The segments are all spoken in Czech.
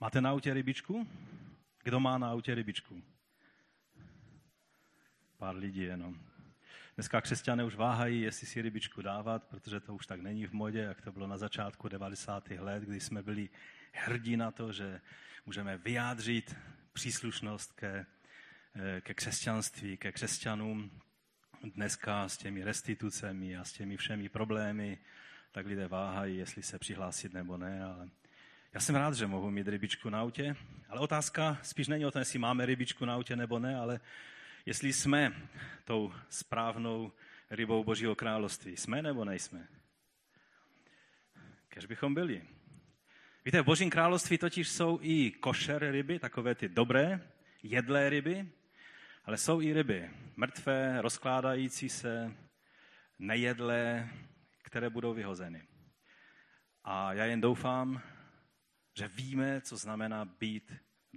Máte na autě rybičku? Kdo má na autě rybičku? Pár lidí jenom. Dneska křesťané už váhají, jestli si rybičku dávat, protože to už tak není v modě, jak to bylo na začátku 90. let, kdy jsme byli hrdí na to, že můžeme vyjádřit příslušnost ke, eh, ke křesťanství, ke křesťanům. Dneska s těmi restitucemi a s těmi všemi problémy, tak lidé váhají, jestli se přihlásit nebo ne, ale já jsem rád, že mohu mít rybičku na autě, ale otázka spíš není o tom, jestli máme rybičku na autě nebo ne, ale jestli jsme tou správnou rybou Božího království. Jsme nebo nejsme? Kež bychom byli. Víte, v Božím království totiž jsou i košer ryby, takové ty dobré, jedlé ryby, ale jsou i ryby mrtvé, rozkládající se, nejedlé, které budou vyhozeny. A já jen doufám, že víme, co znamená být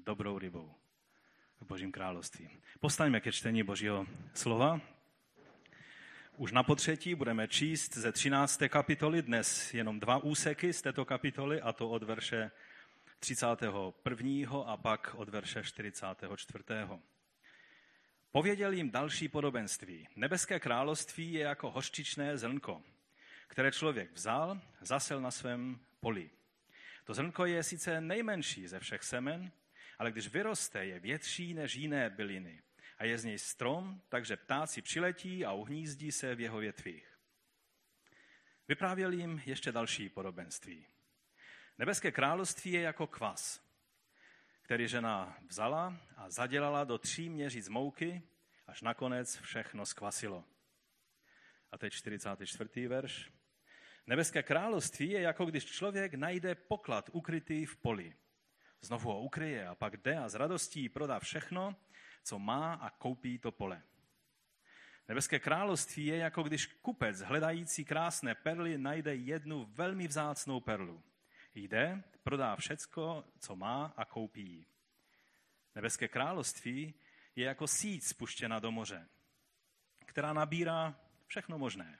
dobrou rybou v Božím království. Postaňme ke čtení Božího slova. Už na potřetí budeme číst ze 13. kapitoly, dnes jenom dva úseky z této kapitoly, a to od verše 31. a pak od verše 44. Pověděl jim další podobenství. Nebeské království je jako hořčičné zrnko, které člověk vzal, zasel na svém poli. To zrnko je sice nejmenší ze všech semen, ale když vyroste, je větší než jiné byliny a je z něj strom, takže ptáci přiletí a uhnízdí se v jeho větvích. Vyprávěl jim ještě další podobenství. Nebeské království je jako kvas, který žena vzala a zadělala do tří měříc mouky, až nakonec všechno skvasilo. A teď 44. verš. Nebeské království je jako když člověk najde poklad ukrytý v poli. Znovu ho ukryje a pak jde a s radostí prodá všechno, co má a koupí to pole. Nebeské království je jako když kupec hledající krásné perly najde jednu velmi vzácnou perlu. Jde, prodá všecko, co má a koupí ji. Nebeské království je jako síť spuštěna do moře, která nabírá všechno možné.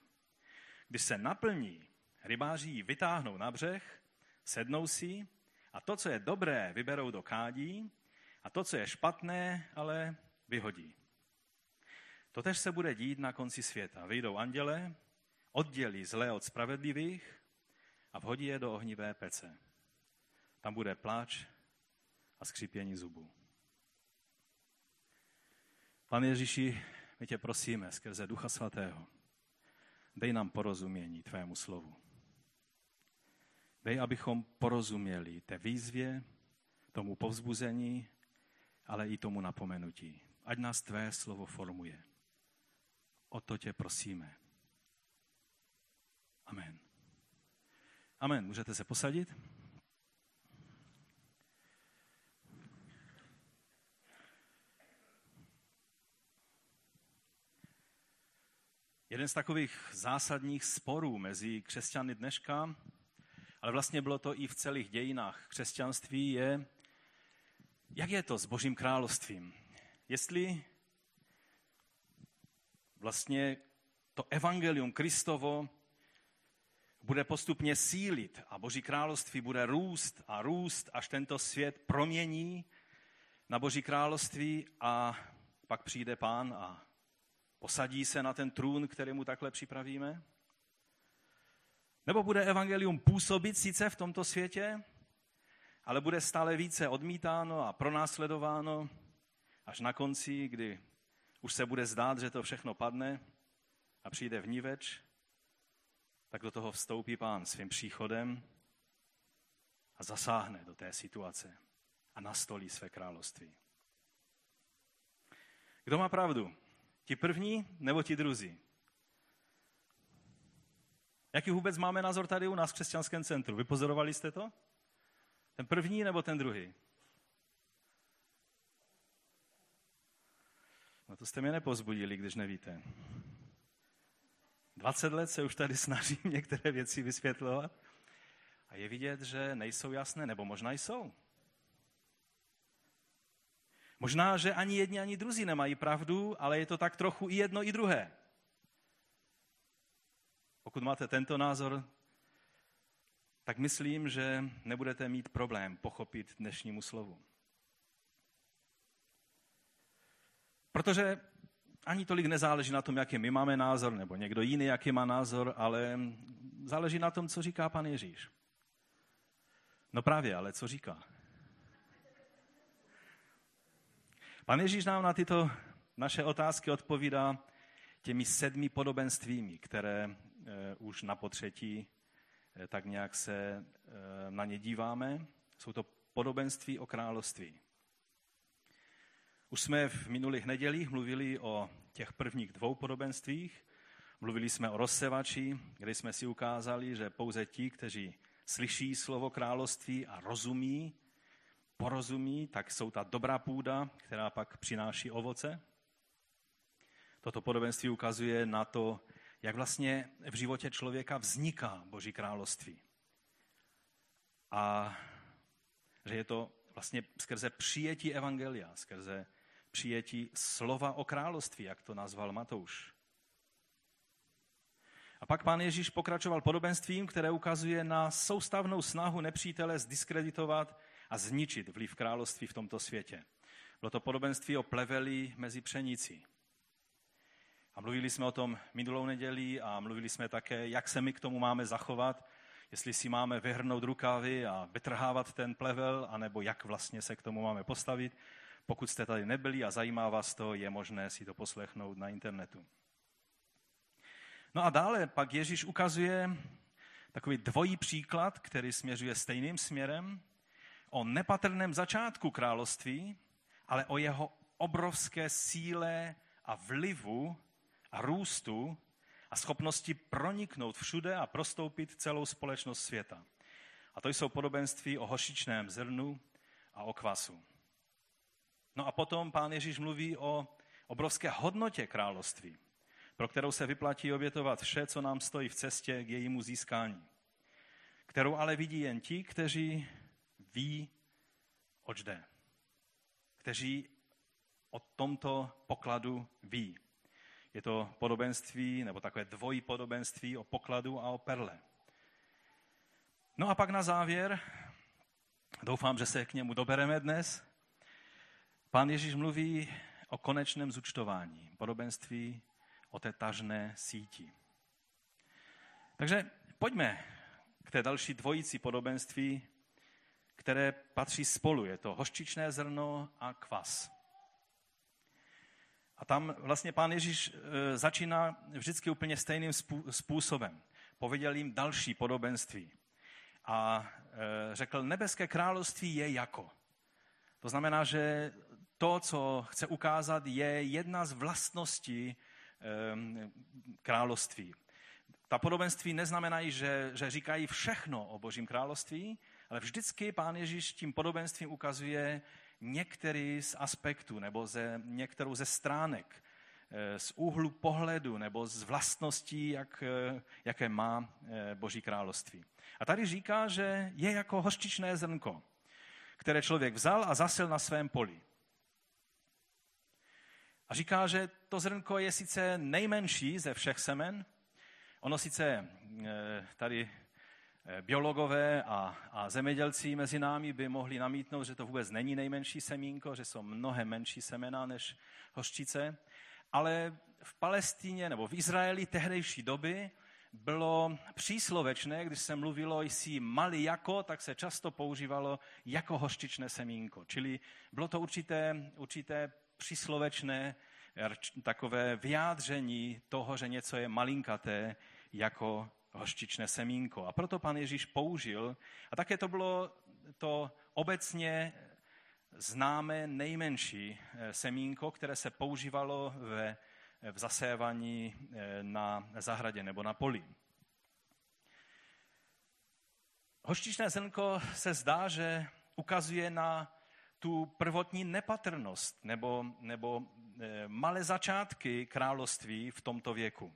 Když se naplní, rybáři ji vytáhnou na břeh, sednou si a to, co je dobré, vyberou do kádí a to, co je špatné, ale vyhodí. Totež se bude dít na konci světa. Vyjdou anděle, oddělí zlé od spravedlivých a vhodí je do ohnivé pece. Tam bude pláč a skřípění zubů. Pane Ježíši, my tě prosíme skrze Ducha Svatého, dej nám porozumění tvému slovu. Dej, abychom porozuměli té výzvě, tomu povzbuzení, ale i tomu napomenutí. Ať nás tvé slovo formuje. O to tě prosíme. Amen. Amen. Můžete se posadit? Jeden z takových zásadních sporů mezi křesťany dneška ale vlastně bylo to i v celých dějinách křesťanství, je, jak je to s Božím královstvím. Jestli vlastně to evangelium Kristovo bude postupně sílit a Boží království bude růst a růst, až tento svět promění na Boží království a pak přijde pán a posadí se na ten trůn, který mu takhle připravíme? Nebo bude evangelium působit sice v tomto světě, ale bude stále více odmítáno a pronásledováno, až na konci, kdy už se bude zdát, že to všechno padne a přijde vníveč, tak do toho vstoupí pán svým příchodem a zasáhne do té situace a nastolí své království. Kdo má pravdu? Ti první nebo ti druzí? Jaký vůbec máme názor tady u nás v křesťanském centru? Vypozorovali jste to? Ten první nebo ten druhý? No to jste mě nepozbudili, když nevíte. 20 let se už tady snažím některé věci vysvětlovat a je vidět, že nejsou jasné, nebo možná jsou. Možná, že ani jedni, ani druzí nemají pravdu, ale je to tak trochu i jedno, i druhé. Pokud máte tento názor, tak myslím, že nebudete mít problém pochopit dnešnímu slovu. Protože ani tolik nezáleží na tom, jaký my máme názor, nebo někdo jiný, jaký má názor, ale záleží na tom, co říká pan Ježíš. No právě, ale co říká? Pan Ježíš nám na tyto naše otázky odpovídá těmi sedmi podobenstvími, které už na potřetí e, tak nějak se e, na ně díváme. Jsou to podobenství o království. Už jsme v minulých nedělích mluvili o těch prvních dvou podobenstvích. Mluvili jsme o rozsevači, kde jsme si ukázali, že pouze ti, kteří slyší slovo království a rozumí, porozumí, tak jsou ta dobrá půda, která pak přináší ovoce. Toto podobenství ukazuje na to, jak vlastně v životě člověka vzniká Boží království. A že je to vlastně skrze přijetí evangelia, skrze přijetí slova o království, jak to nazval Matouš. A pak pán Ježíš pokračoval podobenstvím, které ukazuje na soustavnou snahu nepřítele zdiskreditovat a zničit vliv království v tomto světě. Bylo to podobenství o pleveli mezi pšenicí. A mluvili jsme o tom minulou neděli a mluvili jsme také, jak se my k tomu máme zachovat, jestli si máme vyhrnout rukávy a vytrhávat ten plevel, anebo jak vlastně se k tomu máme postavit. Pokud jste tady nebyli a zajímá vás to, je možné si to poslechnout na internetu. No a dále pak Ježíš ukazuje takový dvojí příklad, který směřuje stejným směrem, o nepatrném začátku království, ale o jeho obrovské síle a vlivu a růstu a schopnosti proniknout všude a prostoupit celou společnost světa. A to jsou podobenství o hošičném zrnu a o kvasu. No a potom pán Ježíš mluví o obrovské hodnotě království, pro kterou se vyplatí obětovat vše, co nám stojí v cestě k jejímu získání. Kterou ale vidí jen ti, kteří ví, oč jde. Kteří o tomto pokladu ví. Je to podobenství, nebo takové dvojí podobenství o pokladu a o perle. No a pak na závěr, doufám, že se k němu dobereme dnes, pán Ježíš mluví o konečném zúčtování, podobenství o té tažné síti. Takže pojďme k té další dvojici podobenství, které patří spolu. Je to hořčičné zrno a kvas. A tam vlastně pán Ježíš e, začíná vždycky úplně stejným způsobem. Pověděl jim další podobenství. A e, řekl, nebeské království je jako. To znamená, že to, co chce ukázat, je jedna z vlastností e, království. Ta podobenství neznamenají, že, že říkají všechno o Božím království, ale vždycky pán Ježíš tím podobenstvím ukazuje některý z aspektů nebo ze, některou ze stránek, eh, z úhlu pohledu nebo z vlastností, jak, eh, jaké má eh, Boží království. A tady říká, že je jako hořčičné zrnko, které člověk vzal a zasil na svém poli. A říká, že to zrnko je sice nejmenší ze všech semen. Ono sice tady biologové a, a zemědělci mezi námi by mohli namítnout, že to vůbec není nejmenší semínko, že jsou mnohem menší semena než hořčice, ale v Palestíně nebo v Izraeli tehdejší doby bylo příslovečné, když se mluvilo, jsi malý jako, tak se často používalo jako hořčičné semínko. Čili bylo to určité, určité příslovečné takové vyjádření toho, že něco je malinkaté jako hořčičné semínko. A proto pan Ježíš použil, a také to bylo to obecně známé nejmenší eh, semínko, které se používalo ve, v zasévaní eh, na zahradě nebo na poli. Hořčičné zrnko se zdá, že ukazuje na tu prvotní nepatrnost nebo, nebo eh, malé začátky království v tomto věku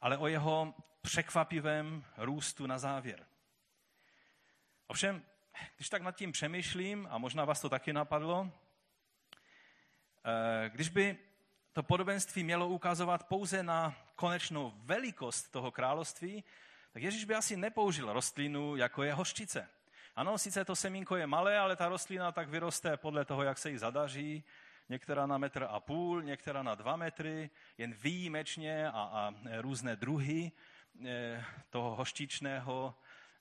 ale o jeho překvapivém růstu na závěr. Ovšem, když tak nad tím přemýšlím, a možná vás to taky napadlo, eh, když by to podobenství mělo ukazovat pouze na konečnou velikost toho království, tak Ježíš by asi nepoužil rostlinu, jako je hořčice. Ano, sice to semínko je malé, ale ta rostlina tak vyroste podle toho, jak se jí zadaří. Některá na metr a půl, některá na dva metry, jen výjimečně a, a různé druhy eh, toho hořčičného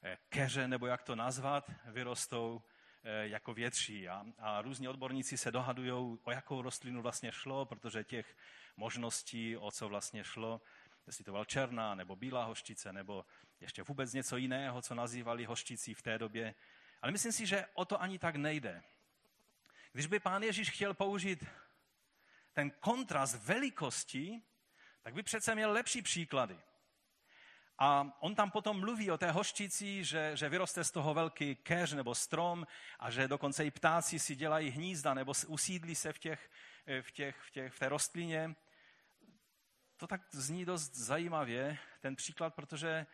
eh, keře, nebo jak to nazvat, vyrostou jako větší. A, a různí odborníci se dohadují, o jakou rostlinu vlastně šlo, protože těch možností, o co vlastně šlo, jestli to byla černá nebo bílá hořčice, nebo ještě vůbec něco jiného, co nazývali hořčicí v té době. Ale myslím si, že o to ani tak nejde. Když by pán Ježíš chtěl použít ten kontrast velikosti, tak by přece měl lepší příklady. A on tam potom mluví o té hořčici, že, že vyroste z toho velký keř nebo strom a že dokonce i ptáci si dělají hnízda nebo usídlí se v, těch, v, těch, v, těch, v té rostlině. To tak zní dost zajímavě, ten příklad, protože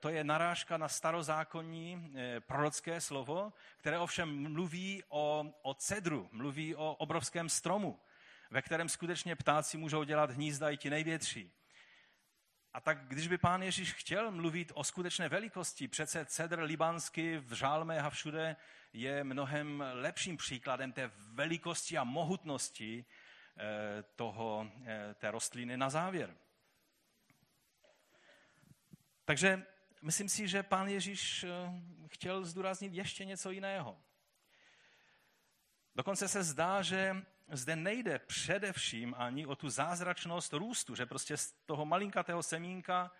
to je narážka na starozákonní eh, prorocké slovo, které ovšem mluví o, o cedru, mluví o obrovském stromu, ve kterém skutečně ptáci můžou dělat hnízda i ti největší. A tak když by pán Ježíš chtěl mluvit o skutečné velikosti, přece cedr libanský v Žálmech a všude je mnohem lepším příkladem té velikosti a mohutnosti eh, toho, té rostliny na závěr. Takže myslím si, že pán Ježíš eh, chtěl zdůraznit ještě něco jiného. Dokonce se zdá, že zde nejde především ani o tu zázračnost růstu, že prostě z toho malinkatého semínka,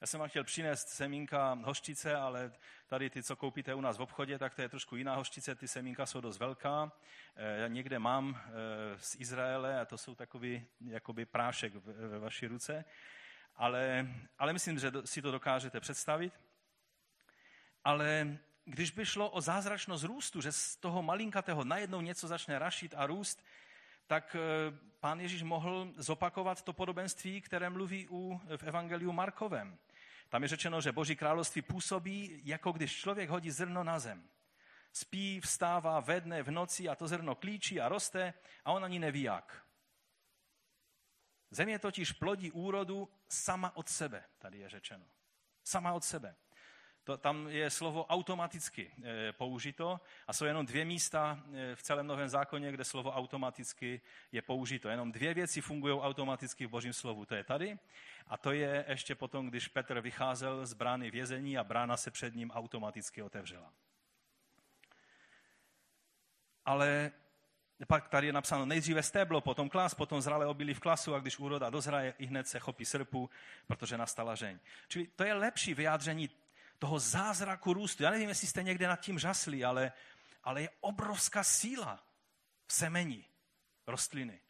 já jsem vám chtěl přinést semínka hořčice, ale tady ty, co koupíte u nás v obchodě, tak to je trošku jiná hořčice, ty semínka jsou dost velká. Eh, já někde mám eh, z Izraele a to jsou takový jakoby prášek ve vaší ruce ale, ale myslím, že si to dokážete představit. Ale když by šlo o zázračnost růstu, že z toho malinkatého najednou něco začne rašit a růst, tak eh, pán Ježíš mohl zopakovat to podobenství, které mluví u, v Evangeliu Markovém. Tam je řečeno, že Boží království působí, jako když člověk hodí zrno na zem. Spí, vstává ve dne, v noci a to zrno klíčí a roste a on ani neví jak. Země totiž plodí úrodu sama od sebe, tady je řečeno. Sama od sebe. To, tam je slovo automaticky e, použito a jsou jenom dvě místa e, v celém Novém zákoně, kde slovo automaticky je použito. Jenom dvě věci fungují automaticky v Božím slovu. To je tady a to je ještě potom, když Petr vycházel z brány vězení a brána se před ním automaticky otevřela. Ale pak tady je napsáno nejdříve stéblo, potom klas, potom zralé obilí v klasu a když úroda dozraje, i hned se chopí srpu, protože nastala žeň. Čili to je lepší vyjádření toho zázraku růstu. Já nevím, jestli jste někde nad tím žasli, ale, ale je obrovská síla v semení rostliny.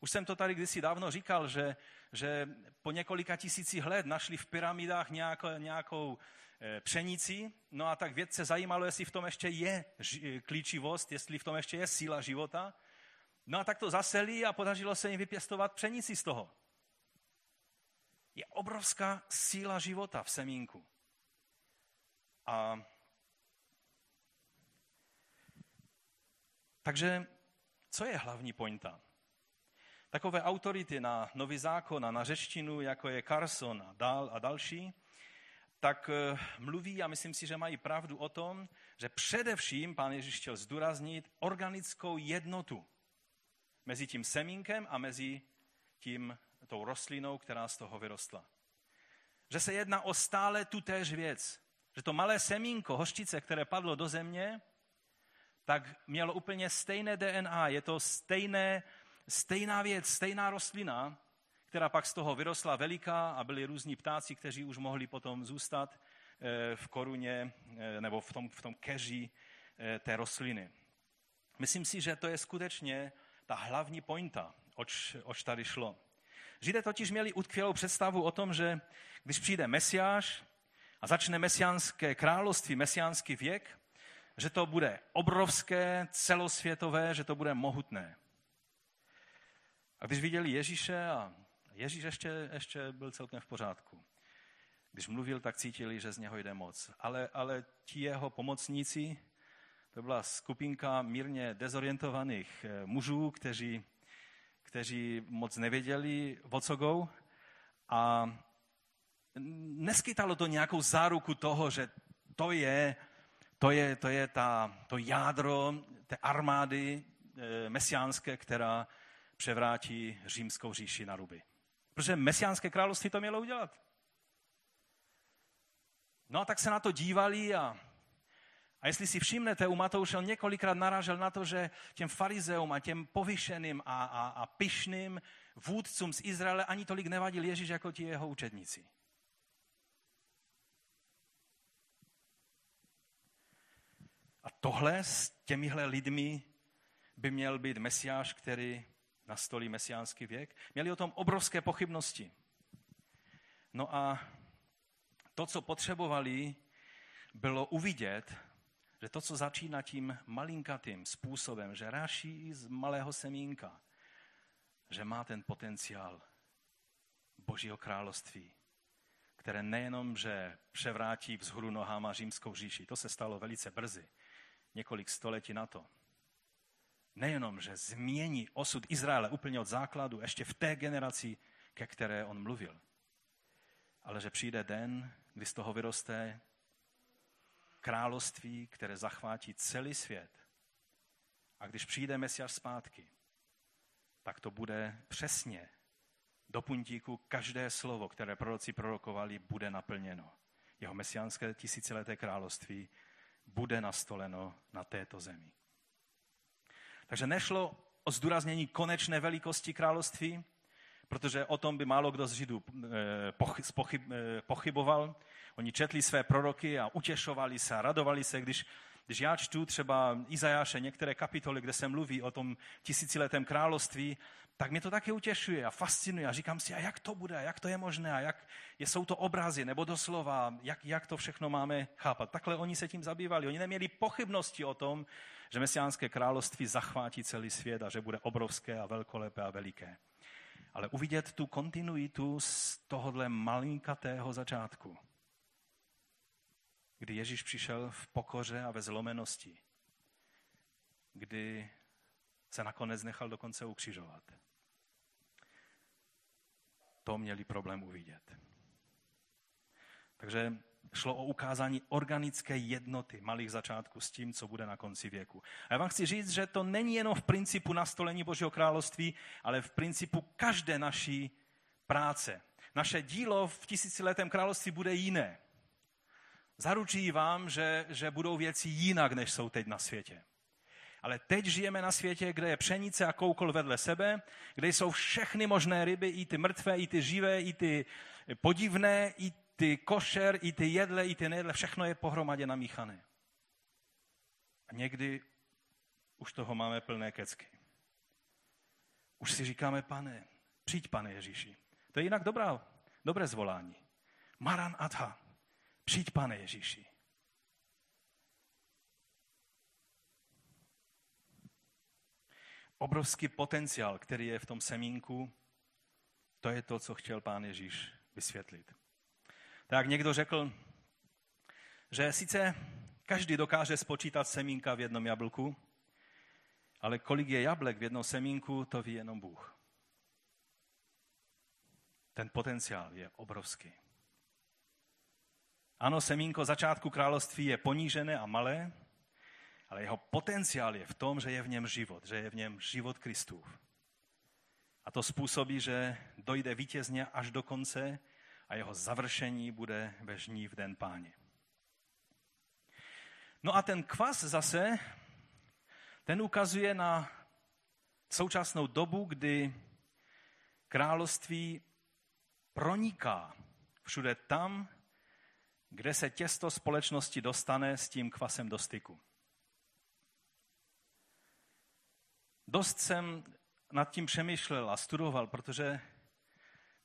Už jsem to tady kdysi dávno říkal, že, že po několika tisících let našli v pyramidách nějakou, nějakou Eh, pšenici. No a tak vědce zajímalo, jestli v tom ještě je klíčivost, jestli v tom ještě je síla života. No a tak to zaseli a podařilo se jim vypěstovat pšenici z toho. Je obrovská síla života v semínku. A takže co je hlavní pointa? Takové autority na nový zákon a na řečtinu, jako je Carson a, dal, a další, tak eh, mluví, a myslím si, že mají pravdu o tom, že především pán Ježíš chtěl zdůraznit organickou jednotu mezi tím semínkem a mezi tím, tou rostlinou, která z toho vyrostla. Že se jedná o stále tutéž věc. Že to malé semínko hořčice, které padlo do země, tak mělo úplně stejné DNA. Je to stejné, stejná věc, stejná rostlina, která pak z toho vyrostla veliká a byli různí ptáci, kteří už mohli potom zůstat eh, v koruně eh, nebo v tom, v tom keři eh, té rostliny. Myslím si, že to je skutečně ta hlavní pointa, oč, oč tady šlo. Židé totiž měli utkvělou představu o tom, že když přijde Mesiáš a začne mesiánské království, mesiánský věk, že to bude obrovské, celosvětové, že to bude mohutné. A když viděli Ježíše a Ježíš ještě, ještě byl celkem v pořádku. Když mluvil, tak cítili, že z něho jde moc. Ale, ale ti jeho pomocníci, to byla skupinka mírně dezorientovaných eh, mužů, kteří, kteří moc nevěděli, o co go. A neskytalo to nějakou záruku toho, že to je, to je, to je ta, to jádro té armády e, mesiánské, která převrátí římskou říši na ruby. Protože mesiánské království to mělo udělat. No a tak se na to dívali a, a jestli si všimnete, u Matouše on několikrát narážel na to, že těm farizeům a těm povyšeným a, a, a pyšným vůdcům z Izraele ani tolik nevadil Ježíš jako ti jeho učedníci. A tohle s těmihle lidmi by měl být mesiáš, který nastolí mesiánský věk. Měli o tom obrovské pochybnosti. No a to, co potřebovali, bylo uvidět, že to, co začíná tím malinkatým způsobem, že ráší z malého semínka, že má ten potenciál Božího království, které nejenom, že převrátí vzhůru nohama římskou říši, to se stalo velice brzy, několik století na to. Nejenom, že změní osud Izraele úplně od základu, ještě v té generaci, ke které on mluvil, ale že přijde den, kdy z toho vyroste království, které zachvátí celý svět. A když přijde Mesiáš zpátky, tak to bude přesně do puntíku každé slovo, které proroci prorokovali, bude naplněno. Jeho mesiánské tisícileté království bude nastoleno na této zemi. Takže nešlo o zdůraznění konečné velikosti království, protože o tom by málo kdo z Židů eh, eh, pochyboval. Oni četli své proroky a utěšovali se a radovali se, když, když já čtu třeba Izajáše některé kapitoly, kde se mluví o tom tisíciletém království, tak mě to taky utěšuje a fascinuje a říkám si, a jak to bude, a jak to je možné, a jak jsou to obrazy, nebo doslova, jak, jak to všechno máme chápat. Takhle oni se tím zabývali. Oni neměli pochybnosti o tom, že mesiánské království zachvátí celý svět a že bude obrovské a velkolepé a veliké. Ale uvidět tu kontinuitu z tohohle malinkatého začátku, kdy Ježíš přišel v pokoře a ve zlomenosti, kdy se nakonec nechal dokonce ukřižovat. To měli problém uvidět. Takže šlo o ukázání organické jednoty malých začátků s tím, co bude na konci věku. A já vám chci říct, že to není jenom v principu nastolení Božího království, ale v principu každé naší práce. Naše dílo v tisíciletém království bude jiné. Zaručí vám, že, že budou věci jinak, než jsou teď na světě. Ale teď žijeme na světě, kde je pšenice a koukol vedle sebe, kde jsou všechny možné ryby, i ty mrtvé, i ty živé, i ty podivné, i ty košer, i ty jedle, i ty nejedle, všechno je pohromadě namíchané. A někdy už toho máme plné kecky. Už si říkáme, pane, přijď, pane Ježíši. To je jinak dobrá, dobré zvolání. Maran Adha, přijď, pane Ježíši. Obrovský potenciál, který je v tom semínku, to je to, co chtěl pán Ježíš vysvětlit. Tak někdo řekl, že sice každý dokáže spočítat semínka v jednom jablku, ale kolik je jablek v jednom semínku, to ví jenom Bůh. Ten potenciál je obrovský. Ano, semínko začátku království je ponížené a malé, ale jeho potenciál je v tom, že je v něm život, že je v něm život Kristův. A to způsobí, že dojde vítězně až do konce a jeho završení bude ve žní v den páně. No a ten kvas zase, ten ukazuje na současnou dobu, kdy království proniká všude tam, kde se těsto společnosti dostane s tím kvasem do styku. Dost jsem nad tím přemýšlel a studoval, protože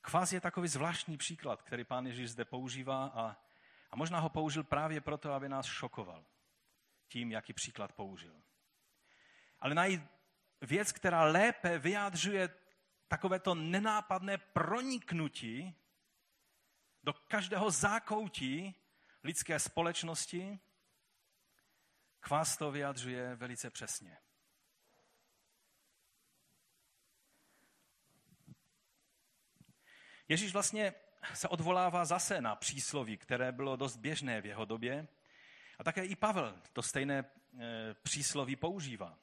Kvas je takový zvláštní příklad, který pán Ježíš zde používá a, a možná ho použil právě proto, aby nás šokoval tím, jaký příklad použil. Ale najít věc, která lépe vyjádřuje takovéto nenápadné proniknutí do každého zákoutí lidské společnosti, kvás to vyjadřuje velice přesně. Ježíš vlastně se odvolává zase na přísloví, které bylo dost běžné v jeho době. A také i Pavel to stejné e, přísloví používá.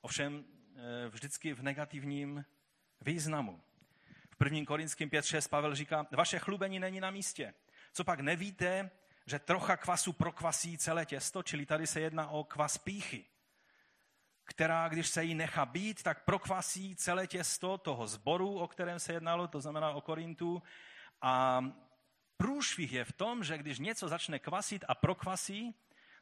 Ovšem e, vždycky v negativním významu. V 1. Korinským 5.6 Pavel říká, vaše chlubení není na místě. Co pak nevíte, že trocha kvasu prokvasí celé těsto, čili tady se jedná o kvas píchy, která, když se jí nechá být, tak prokvasí celé těsto toho zboru, o kterém se jednalo, to znamená o Korintu. A průšvih je v tom, že když něco začne kvasit a prokvasí,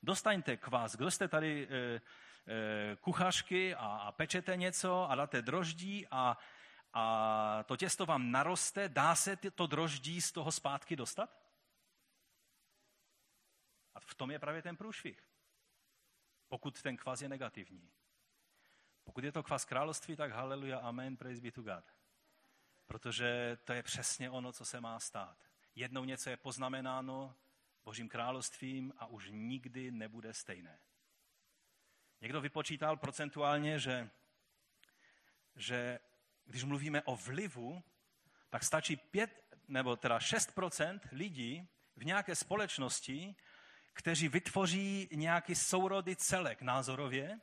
dostaňte kvas. Kdo jste tady e, e, kuchařky a, a pečete něco a dáte droždí a, a to těsto vám naroste, dá se to droždí z toho zpátky dostat? A v tom je právě ten průšvih. Pokud ten kvas je negativní. Pokud je to kvas království, tak haleluja, amen, praise be to God. Protože to je přesně ono, co se má stát. Jednou něco je poznamenáno Božím královstvím a už nikdy nebude stejné. Někdo vypočítal procentuálně, že, že když mluvíme o vlivu, tak stačí 5 nebo teda 6 lidí v nějaké společnosti, kteří vytvoří nějaký sourodý celek názorově.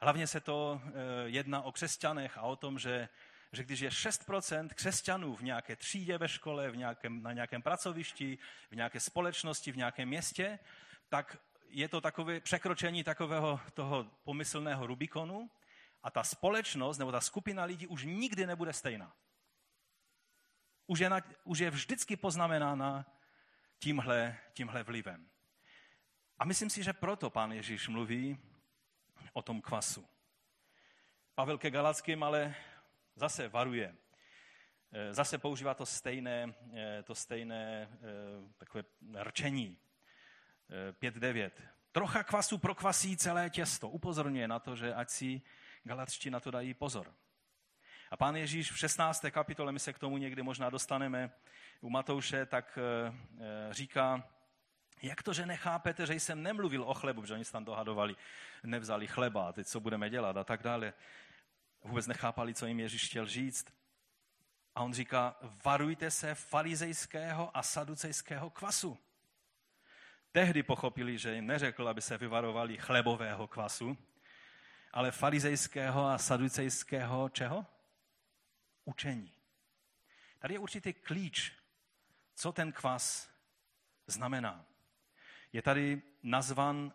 Hlavně se to eh, jedná o křesťanech a o tom, že, že když je 6% křesťanů v nějaké třídě ve škole, v nějakém, na nějakém pracovišti, v nějaké společnosti, v nějakém městě, tak je to takové překročení takového toho pomyslného Rubikonu a ta společnost nebo ta skupina lidí už nikdy nebude stejná. Už je, na, už je vždycky poznamenána tímhle, tímhle vlivem. A myslím si, že proto pán Ježíš mluví o tom kvasu. Pavel ke Galackým ale zase varuje. E, zase používá to stejné, e, to stejné e, takové rčení. 5.9. Trocha kvasu prokvasí celé těsto. Upozorňuje na to, že ať si Galatští na to dají pozor. A pán Ježíš v 16. kapitole, my se k tomu někdy možná dostaneme u Matouše, tak říká, jak to, že nechápete, že jsem nemluvil o chlebu, že oni se tam dohadovali, nevzali chleba, a teď co budeme dělat a tak dále. Vůbec nechápali, co jim Ježíš chtěl říct. A on říká, varujte se farizejského a saducejského kvasu. Tehdy pochopili, že jim neřekl, aby se vyvarovali chlebového kvasu, ale farizejského a saducejského čeho? Učení. Tady je určitý klíč, co ten kvas znamená je tady nazvan,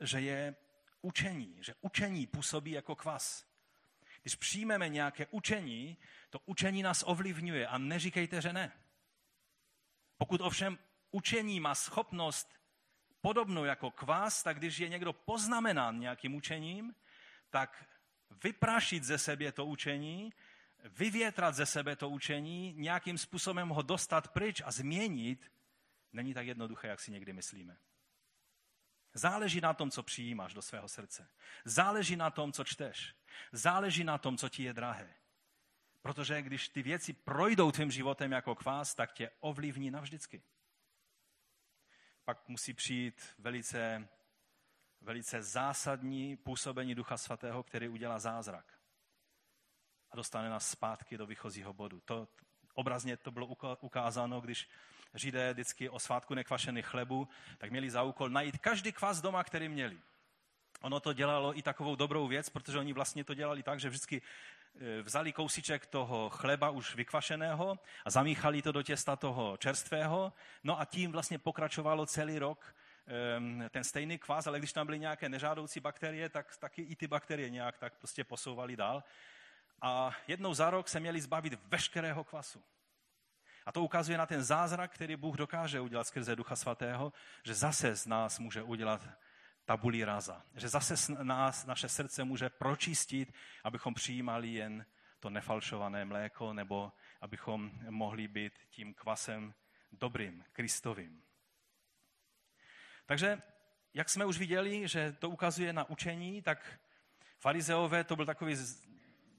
že je učení, že učení působí jako kvas. Když přijmeme nějaké učení, to učení nás ovlivňuje a neříkejte, že ne. Pokud ovšem učení má schopnost podobnou jako kvas, tak když je někdo poznamenán nějakým učením, tak vyprašit ze sebe to učení, vyvětrat ze sebe to učení, nějakým způsobem ho dostat pryč a změnit, není tak jednoduché, jak si někdy myslíme. Záleží na tom, co přijímáš do svého srdce. Záleží na tom, co čteš. Záleží na tom, co ti je drahé. Protože když ty věci projdou tvým životem jako kvás, tak tě ovlivní navždycky. Pak musí přijít velice, velice zásadní působení Ducha Svatého, který udělá zázrak. A dostane nás zpátky do výchozího bodu. To, obrazně to bylo ukázáno, když Židé vždycky o svátku nekvašených chlebu, tak měli za úkol najít každý kvas doma, který měli. Ono to dělalo i takovou dobrou věc, protože oni vlastně to dělali tak, že vždycky e, vzali kousíček toho chleba už vykvašeného a zamíchali to do těsta toho čerstvého, no a tím vlastně pokračovalo celý rok ten stejný kvas, ale když tam byly nějaké nežádoucí bakterie, tak taky i ty bakterie nějak tak prostě posouvali dál. A jednou za rok se měli zbavit veškerého kvasu. A to ukazuje na ten zázrak, který Bůh dokáže udělat skrze Ducha Svatého, že zase z nás může udělat tabulí raza. Že zase z nás naše srdce může pročistit, abychom přijímali jen to nefalšované mléko, nebo abychom mohli být tím kvasem dobrým, kristovým. Takže, jak jsme už viděli, že to ukazuje na učení, tak farizeové to byl takový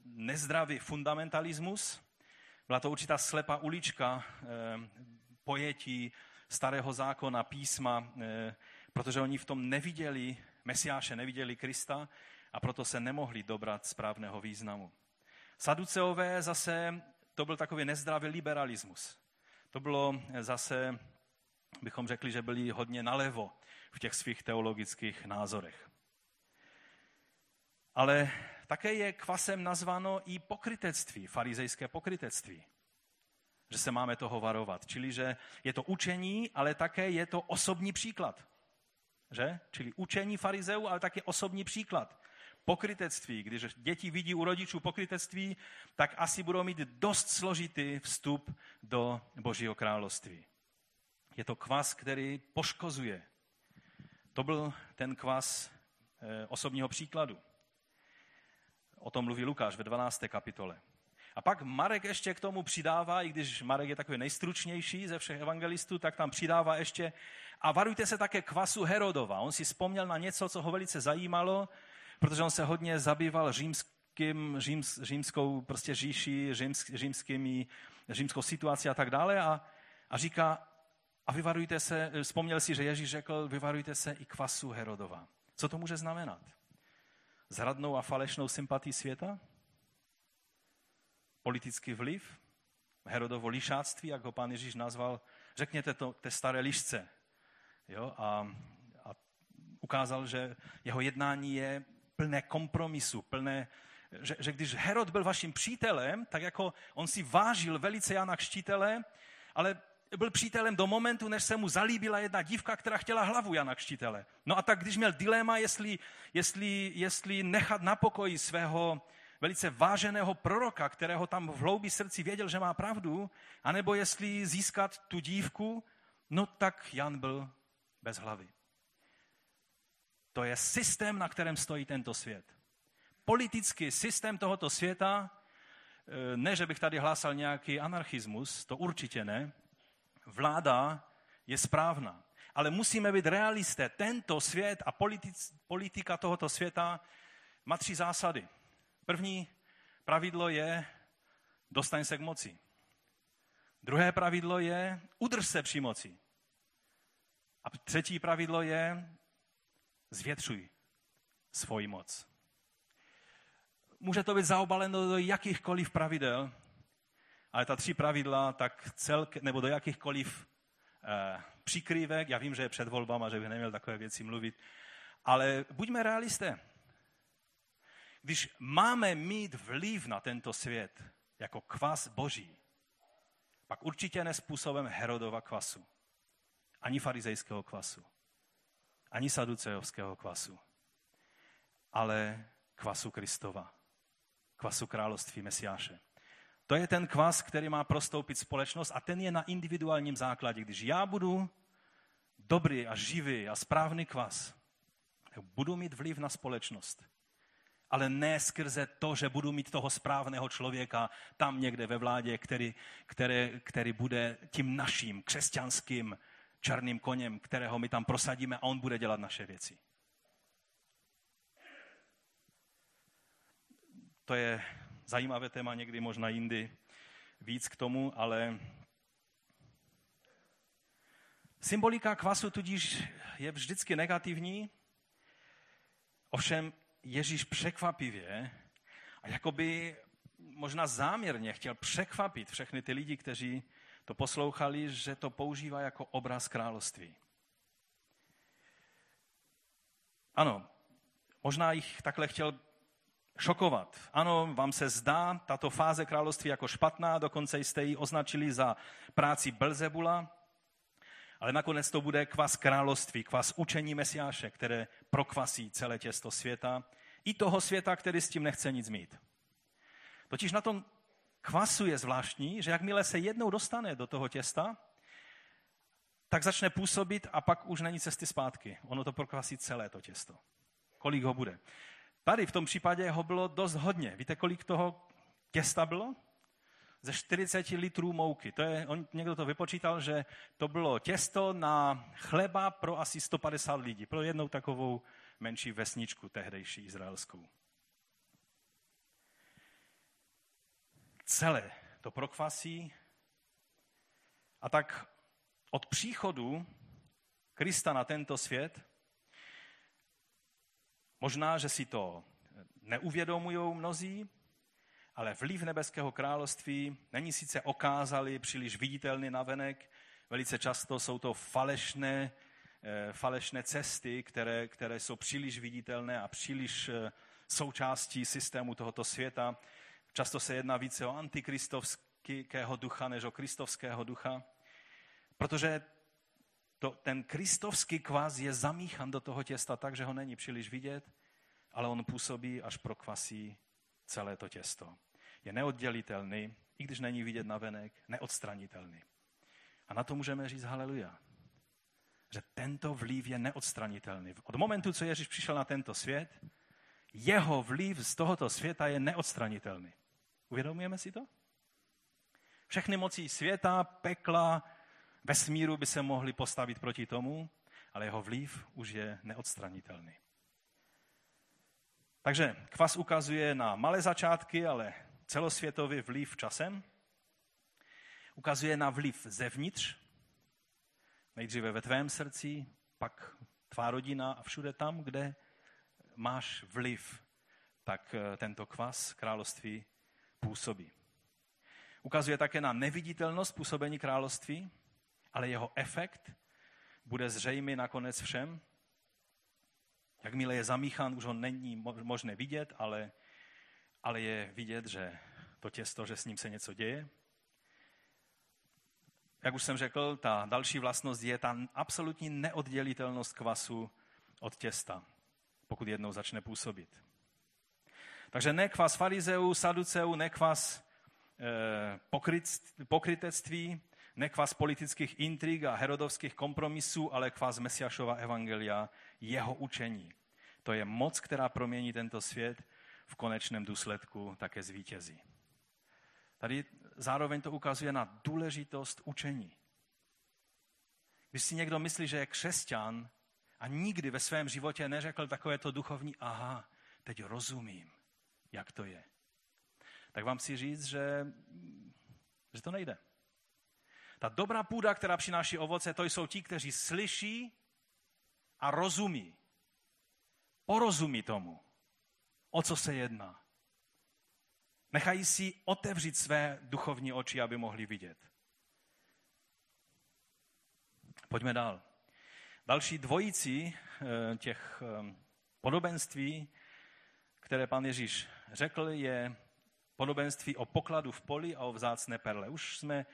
nezdravý fundamentalismus, byla to určitá slepá ulička eh, pojetí starého zákona, písma, eh, protože oni v tom neviděli Mesiáše, neviděli Krista a proto se nemohli dobrat správného významu. Saduceové zase, to byl takový nezdravý liberalismus. to bylo zase, bychom řekli, že byli hodně nalevo v těch svých teologických názorech. Ale také je kvasem nazváno i pokrytectví, farizejské pokrytectví. Že se máme toho varovat. Čili, že je to učení, ale také je to osobní příklad. Že? Čili učení farizeů, ale také osobní příklad. Pokrytectví, když děti vidí u rodičů pokrytectví, tak asi budou mít dost složitý vstup do Božího království. Je to kvas, který poškozuje. To byl ten kvas eh, osobního příkladu. O tom mluví Lukáš ve 12. kapitole. A pak Marek ještě k tomu přidává, i když Marek je takový nejstručnější ze všech evangelistů, tak tam přidává ještě a varujte se také kvasu Herodova. On si vzpomněl na něco, co ho velice zajímalo, protože on se hodně zabýval římským, říms, římskou prostě říší, římsk, římskými, římskou situací a tak dále a, a říká, a vyvarujte se, vzpomněl si, že Ježíš řekl, vyvarujte se i kvasu Herodova. Co to může znamenat? Zradnou a falešnou sympatii světa? Politický vliv? Herodovo lišáctví, jak ho pán Ježíš nazval, řekněte to té staré lišce. Jo? A, a ukázal, že jeho jednání je plné kompromisu, plné, že, že když Herod byl vaším přítelem, tak jako on si vážil velice Jana Kštítele, ale byl přítelem do momentu, než se mu zalíbila jedna dívka, která chtěla hlavu Jana Kštítele. No a tak když měl dilema, jestli, jestli, jestli nechat na pokoji svého velice váženého proroka, kterého tam v hloubi srdci věděl, že má pravdu, anebo jestli získat tu dívku, no tak Jan byl bez hlavy. To je systém, na kterém stojí tento svět. Politický systém tohoto světa, e, ne, že bych tady hlásal nějaký anarchismus, to určitě ne, vláda je správná. Ale musíme být realisté. Tento svět a politic, politika tohoto světa má tři zásady. První pravidlo je dostaň se k moci. Druhé pravidlo je udrž se při moci. A třetí pravidlo je zvětšuj svoji moc. Může to být zaobaleno do jakýchkoliv pravidel, ale ta tři pravidla, tak celk, nebo do jakýchkoliv eh, přikrývek, já vím, že je před volbama, že bych neměl takové věci mluvit, ale buďme realisté. Když máme mít vliv na tento svět jako kvas boží, pak určitě nespůsobem Herodova kvasu, ani farizejského kvasu, ani saducejovského kvasu, ale kvasu Kristova, kvasu království Mesiáše. To je ten kvas, který má prostoupit společnost a ten je na individuálním základě. Když já budu dobrý a živý a správný kvas, budu mít vliv na společnost. Ale ne skrze to, že budu mít toho správného člověka tam někde ve vládě, který, který, který bude tím naším křesťanským černým koněm, kterého my tam prosadíme a on bude dělat naše věci. To je zajímavé téma, někdy možná jindy víc k tomu, ale symbolika kvasu tudíž je vždycky negativní, ovšem Ježíš překvapivě a jakoby možná záměrně chtěl překvapit všechny ty lidi, kteří to poslouchali, že to používá jako obraz království. Ano, možná jich takhle chtěl šokovat. Ano, vám se zdá tato fáze království jako špatná, dokonce jste ji označili za práci Belzebula, ale nakonec to bude kvas království, kvas učení Mesiáše, které prokvasí celé těsto světa, i toho světa, který s tím nechce nic mít. Totiž na tom kvasu je zvláštní, že jakmile se jednou dostane do toho těsta, tak začne působit a pak už není cesty zpátky. Ono to prokvasí celé to těsto. Kolik ho bude. Tady v tom případě ho bylo dost hodně. Víte, kolik toho těsta bylo? Ze 40 litrů mouky. To je, on, někdo to vypočítal, že to bylo těsto na chleba pro asi 150 lidí. Pro jednou takovou menší vesničku tehdejší izraelskou. Celé to prokvasí a tak od příchodu Krista na tento svět Možná, že si to neuvědomují mnozí, ale vliv nebeského království není sice okázalý, příliš viditelný navenek, velice často jsou to falešné, eh, falešné cesty, které, které jsou příliš viditelné a příliš eh, součástí systému tohoto světa. Často se jedná více o antikristovského ducha než o kristovského ducha, protože to, ten kristovský kvas je zamíchan do toho těsta tak, že ho není příliš vidět, ale on působí až prokvasí celé to těsto. Je neoddělitelný, i když není vidět na venek, neodstranitelný. A na to můžeme říct haleluja. Že tento vliv je neodstranitelný. Od momentu, co Ježíš přišel na tento svět, jeho vliv z tohoto světa je neodstranitelný. Uvědomujeme si to? Všechny moci světa, pekla, vesmíru by se mohly postavit proti tomu, ale jeho vliv už je neodstranitelný. Takže kvas ukazuje na malé začátky, ale celosvětový vliv časem. Ukazuje na vliv zevnitř, nejdříve ve tvém srdci, pak tvá rodina a všude tam, kde máš vliv, tak eh, tento kvas království působí. Ukazuje také na neviditelnost působení království, ale jeho efekt bude zřejmý nakonec všem. Jakmile je zamíchan, už ho není možné vidět, ale, ale je vidět, že to těsto, že s ním se něco děje. Jak už jsem řekl, ta další vlastnost je ta absolutní neoddělitelnost kvasu od těsta, pokud jednou začne působit. Takže ne kvas farizeů, saduceů, ne kvas eh, pokrytectví, ne kvas politických intrig a herodovských kompromisů, ale kvas Mesiašova evangelia, jeho učení. To je moc, která promění tento svět, v konečném důsledku také zvítězí. Tady zároveň to ukazuje na důležitost učení. Když si někdo myslí, že je křesťan a nikdy ve svém životě neřekl takovéto duchovní, aha, teď rozumím, jak to je, tak vám chci říct, že, že to nejde. Ta dobrá půda, která přináší ovoce, to jsou ti, kteří slyší a rozumí. Porozumí tomu, o co se jedná. Nechají si otevřít své duchovní oči, aby mohli vidět. Pojďme dál. Další dvojicí eh, těch eh, podobenství, které pan Ježíš řekl, je podobenství o pokladu v poli a o vzácné perle. Už jsme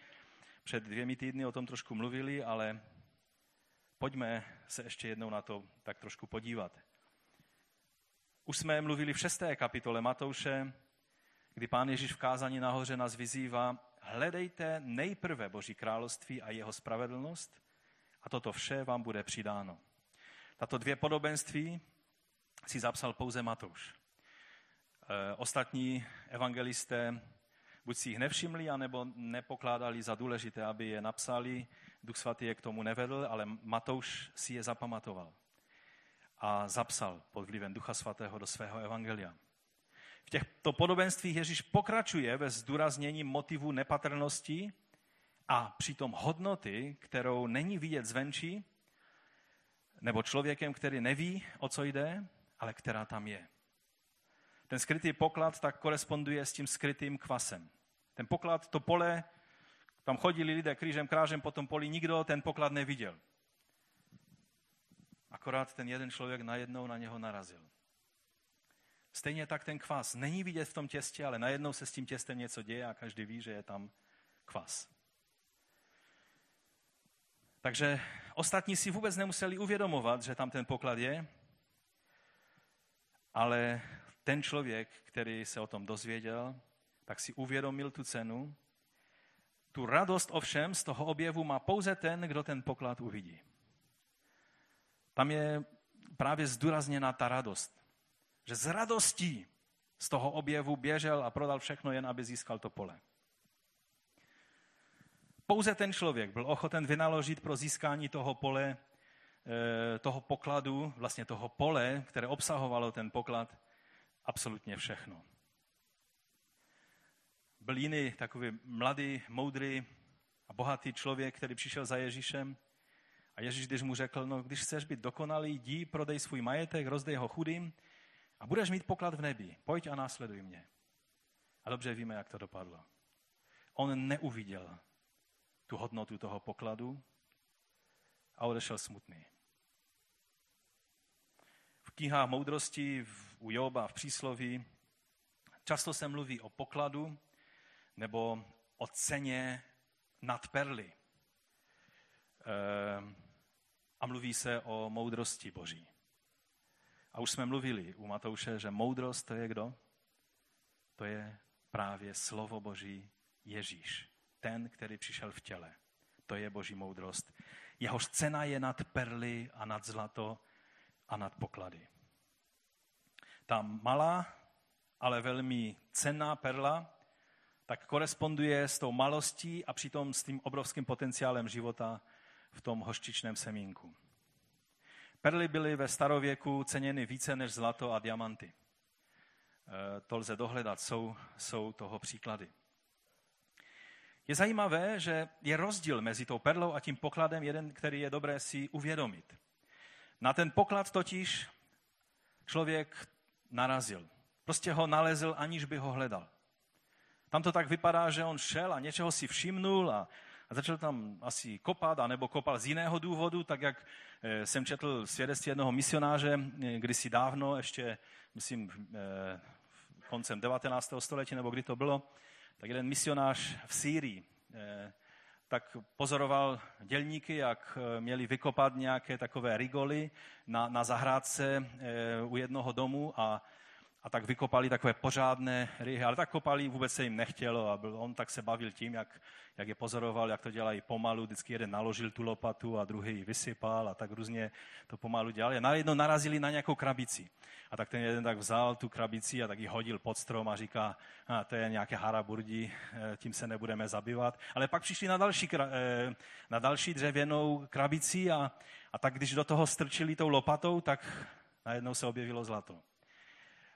před dvěmi týdny o tom trošku mluvili, ale pojďme se ještě jednou na to tak trošku podívat. Už jsme mluvili v šesté kapitole Matouše, kdy pán Ježíš v kázání nahoře nás vyzývá, hledejte nejprve Boží království a jeho spravedlnost a toto vše vám bude přidáno. Tato dvě podobenství si zapsal pouze Matouš. E, ostatní evangelisté buď si jich nevšimli, anebo nepokládali za důležité, aby je napsali. Duch svatý je k tomu nevedl, ale Matouš si je zapamatoval a zapsal pod vlivem Ducha svatého do svého evangelia. V těchto podobenstvích Ježíš pokračuje ve zdůraznění motivu nepatrnosti a přitom hodnoty, kterou není vidět zvenčí, nebo člověkem, který neví, o co jde, ale která tam je. Ten skrytý poklad tak koresponduje s tím skrytým kvasem. Ten poklad, to pole, tam chodili lidé křížem krážem po tom poli, nikdo ten poklad neviděl. Akorát ten jeden člověk najednou na něho narazil. Stejně tak ten kvas není vidět v tom těstě, ale najednou se s tím těstem něco děje a každý ví, že je tam kvas. Takže ostatní si vůbec nemuseli uvědomovat, že tam ten poklad je, ale ten člověk, který se o tom dozvěděl, tak si uvědomil tu cenu. Tu radost ovšem z toho objevu má pouze ten, kdo ten poklad uvidí. Tam je právě zdůrazněna ta radost. Že z radostí z toho objevu běžel a prodal všechno jen, aby získal to pole. Pouze ten člověk byl ochoten vynaložit pro získání toho pole, eh, toho pokladu, vlastně toho pole, které obsahovalo ten poklad, absolutně všechno. Byl jiný takový mladý, moudrý a bohatý člověk, který přišel za Ježíšem a Ježíš, když mu řekl, no když chceš být dokonalý, jdi, prodej svůj majetek, rozdej ho chudým a budeš mít poklad v nebi. Pojď a následuj mě. A dobře víme, jak to dopadlo. On neuviděl tu hodnotu toho pokladu a odešel smutný. V knihách moudrosti, u Joba, v přísloví, často se mluví o pokladu nebo o ceně nad perly. Ehm, a mluví se o moudrosti Boží. A už jsme mluvili u Matouše, že moudrost to je kdo? To je právě slovo Boží Ježíš. Ten, který přišel v těle. To je Boží moudrost. Jehož cena je nad perly a nad zlato a nad poklady. Ta malá, ale velmi cenná perla, tak koresponduje s tou malostí a přitom s tím obrovským potenciálem života v tom hořčičném semínku. Perly byly ve starověku ceněny více než zlato a diamanty. E, to lze dohledat, jsou, jsou toho příklady. Je zajímavé, že je rozdíl mezi tou perlou a tím pokladem, jeden, který je dobré si uvědomit. Na ten poklad totiž člověk narazil. Prostě ho nalezl, aniž by ho hledal. Tam to tak vypadá, že on šel a něčeho si všimnul a, a začal tam asi kopat, anebo kopal z jiného důvodu, tak jak eh, jsem četl svědectví jednoho misionáře eh, kdysi dávno, ještě myslím eh, koncem 19. století, nebo kdy to bylo, tak jeden misionář v Sýrii tak pozoroval dělníky, jak měli vykopat nějaké takové rigoly na, na zahrádce u jednoho domu a a tak vykopali takové pořádné ryhy, ale tak kopali, vůbec se jim nechtělo a byl, on tak se bavil tím, jak, jak je pozoroval, jak to dělají pomalu, vždycky jeden naložil tu lopatu a druhý ji vysypal a tak různě to pomalu dělali. A najednou narazili na nějakou krabici. A tak ten jeden tak vzal tu krabici a tak ji hodil pod strom a říká, a to je nějaké haraburdi, eh, tím se nebudeme zabývat. Ale pak přišli na další, eh, na další dřevěnou krabici a, a tak když do toho strčili tou lopatou, tak najednou se objevilo zlato.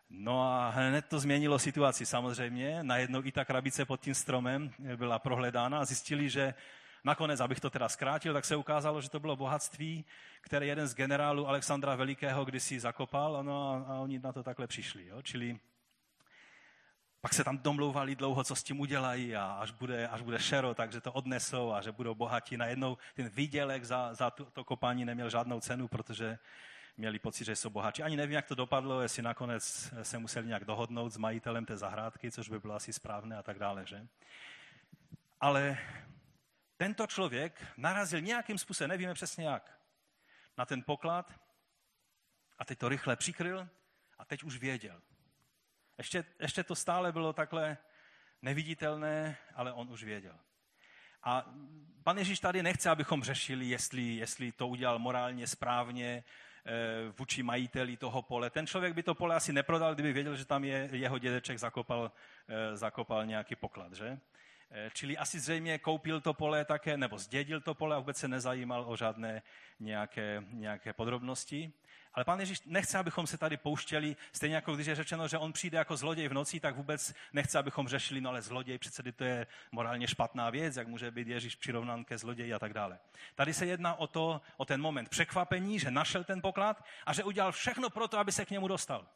No a hned to změnilo situaci samozřejmě. Najednou i ta krabice pod tím stromem byla prohledána a zjistili, že nakonec, abych to teda zkrátil, tak se ukázalo, že to bylo bohatství, které jeden z generálů Alexandra Velikého kdysi zakopal no a, a oni na to takhle přišli. Jo? Čili pak se tam domlouvali dlouho, co s tím udělají a až bude, až bude šero, takže to odnesou a že budou bohatí. Najednou ten výdělek za, za to, to kopání neměl žádnou cenu, protože měli pocit, že jsou bohatší. Ani nevím, jak to dopadlo, jestli nakonec se museli nějak dohodnout s majitelem té zahrádky, což by bylo asi správné a tak dále. Že? Ale tento člověk narazil nějakým způsobem, nevíme přesně jak, na ten poklad a teď to rychle přikryl a teď už věděl. Ještě, ještě to stále bylo takhle neviditelné, ale on už věděl. A pan Ježíš tady nechce, abychom řešili, jestli, jestli to udělal morálně správně, vůči majiteli toho pole. Ten člověk by to pole asi neprodal, kdyby věděl, že tam je jeho dědeček zakopal, eh, zakopal nějaký poklad. Že? Eh, čili asi zřejmě koupil to pole také, nebo zdědil to pole a vůbec se nezajímal o žádné nějaké, nějaké podrobnosti. Ale pan Ježíš nechce, abychom se tady pouštěli, stejně jako když je řečeno, že on přijde jako zloděj v noci, tak vůbec nechce, abychom řešili, no ale zloděj přece to je morálně špatná věc, jak může být Ježíš přirovnán ke zloději a tak dále. Tady se jedná o, to, o ten moment překvapení, že našel ten poklad a že udělal všechno pro to, aby se k němu dostal.